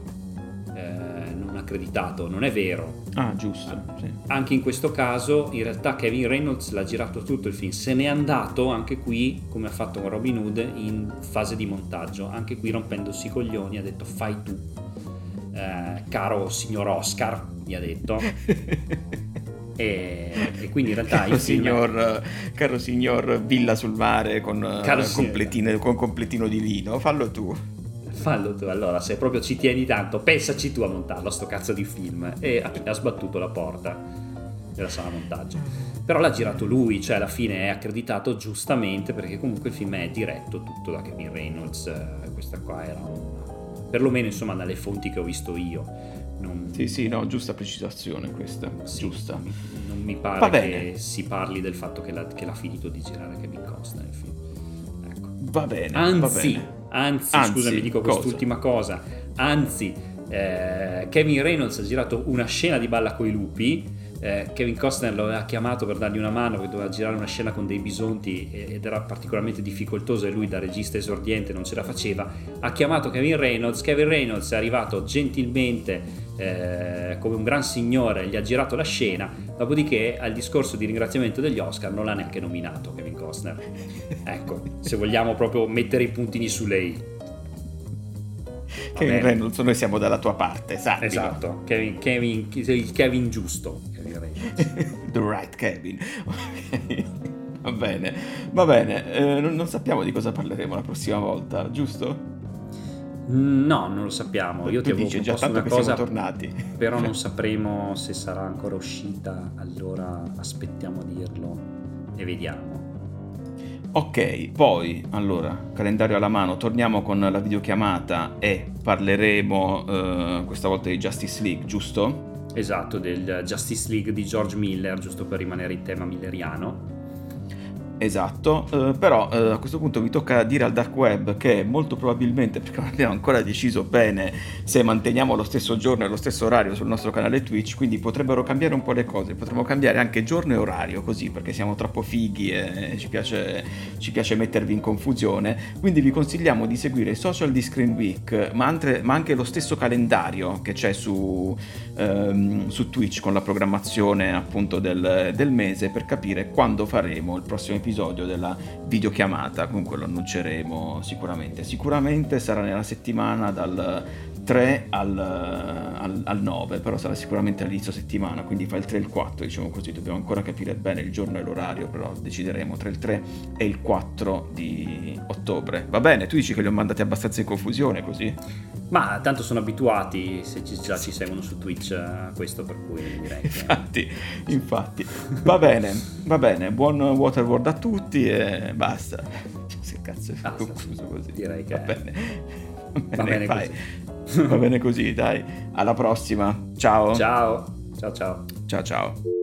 accreditato, non è vero. Ah, giusto. Sì. Anche in questo caso, in realtà, Kevin Reynolds l'ha girato tutto il film, se n'è andato anche qui, come ha fatto con Robin Hood, in fase di montaggio, anche qui rompendosi i coglioni, ha detto fai tu eh, caro signor Oscar, mi ha detto. e, e, quindi in realtà caro, signor, è... caro signor Villa sul mare con, uh, completino, con completino di vino, fallo tu. Fallo tu, allora, se proprio ci tieni tanto, pensaci tu a montarlo, sto cazzo di film. E ha sbattuto la porta della sala montaggio. Però l'ha girato lui, cioè alla fine è accreditato giustamente perché comunque il film è diretto tutto da Kevin Reynolds. Questa qua era un perlomeno insomma dalle fonti che ho visto io. Non... Sì, sì, no, giusta precisazione questa, sì, giusta. Non mi pare che si parli del fatto che l'ha, che l'ha finito di girare Kevin Costner il film. Ecco. Va bene, anzi, va bene. Anzi, anzi, scusami, dico cosa? quest'ultima cosa. Anzi, eh, Kevin Reynolds ha girato una scena di Balla coi lupi eh, Kevin Costner lo aveva chiamato per dargli una mano perché doveva girare una scena con dei bisonti ed era particolarmente difficoltoso e lui da regista esordiente non ce la faceva. Ha chiamato Kevin Reynolds. Kevin Reynolds è arrivato gentilmente eh, come un gran signore gli ha girato la scena. Dopodiché al discorso di ringraziamento degli Oscar non l'ha neanche nominato Kevin Costner. Ecco se vogliamo proprio mettere i puntini su lei Kevin Reynolds, noi siamo dalla tua parte, sai? Esatto, Kevin, Kevin, il Kevin giusto. The right Kevin. Va bene, va bene. Eh, non, non, sappiamo di cosa parleremo la prossima volta, giusto? No, non lo sappiamo. Io ti avevo dici, già tanto una cosa, siamo tornati. Però non sapremo se sarà ancora uscita, allora aspettiamo a dirlo e vediamo. Ok, poi allora, calendario alla mano, torniamo con la videochiamata e parleremo eh, questa volta di Justice League, giusto? Esatto, del Justice League di George Miller, giusto per rimanere in tema milleriano. Esatto, eh, però eh, a questo punto vi tocca dire al dark web che molto probabilmente, perché non abbiamo ancora deciso bene se manteniamo lo stesso giorno e lo stesso orario sul nostro canale Twitch, quindi potrebbero cambiare un po' le cose, potremmo cambiare anche giorno e orario così, perché siamo troppo fighi e ci piace, ci piace mettervi in confusione, quindi vi consigliamo di seguire i social di Screen Week, ma, anche, ma anche lo stesso calendario che c'è su, ehm, su Twitch con la programmazione appunto del, del mese per capire quando faremo il prossimo episodio episodio della videochiamata, comunque lo annunceremo sicuramente. Sicuramente sarà nella settimana dal 3 al, al, al 9, però sarà sicuramente all'inizio settimana, quindi fa il 3 e il 4, diciamo così, dobbiamo ancora capire bene il giorno e l'orario, però decideremo tra il 3 e il 4 di ottobre. Va bene, tu dici che li ho mandati abbastanza in confusione così? Ma tanto sono abituati, se ci, già ci seguono su Twitch, a questo, per cui direi che... Infatti, infatti. Va bene, va bene, buon Waterworld a tutti e basta. Che cazzo è Ah, confuso così? direi che- Va bene. Va bene vai. così. Va bene così, dai. Alla prossima. Ciao. Ciao, ciao ciao. Ciao ciao.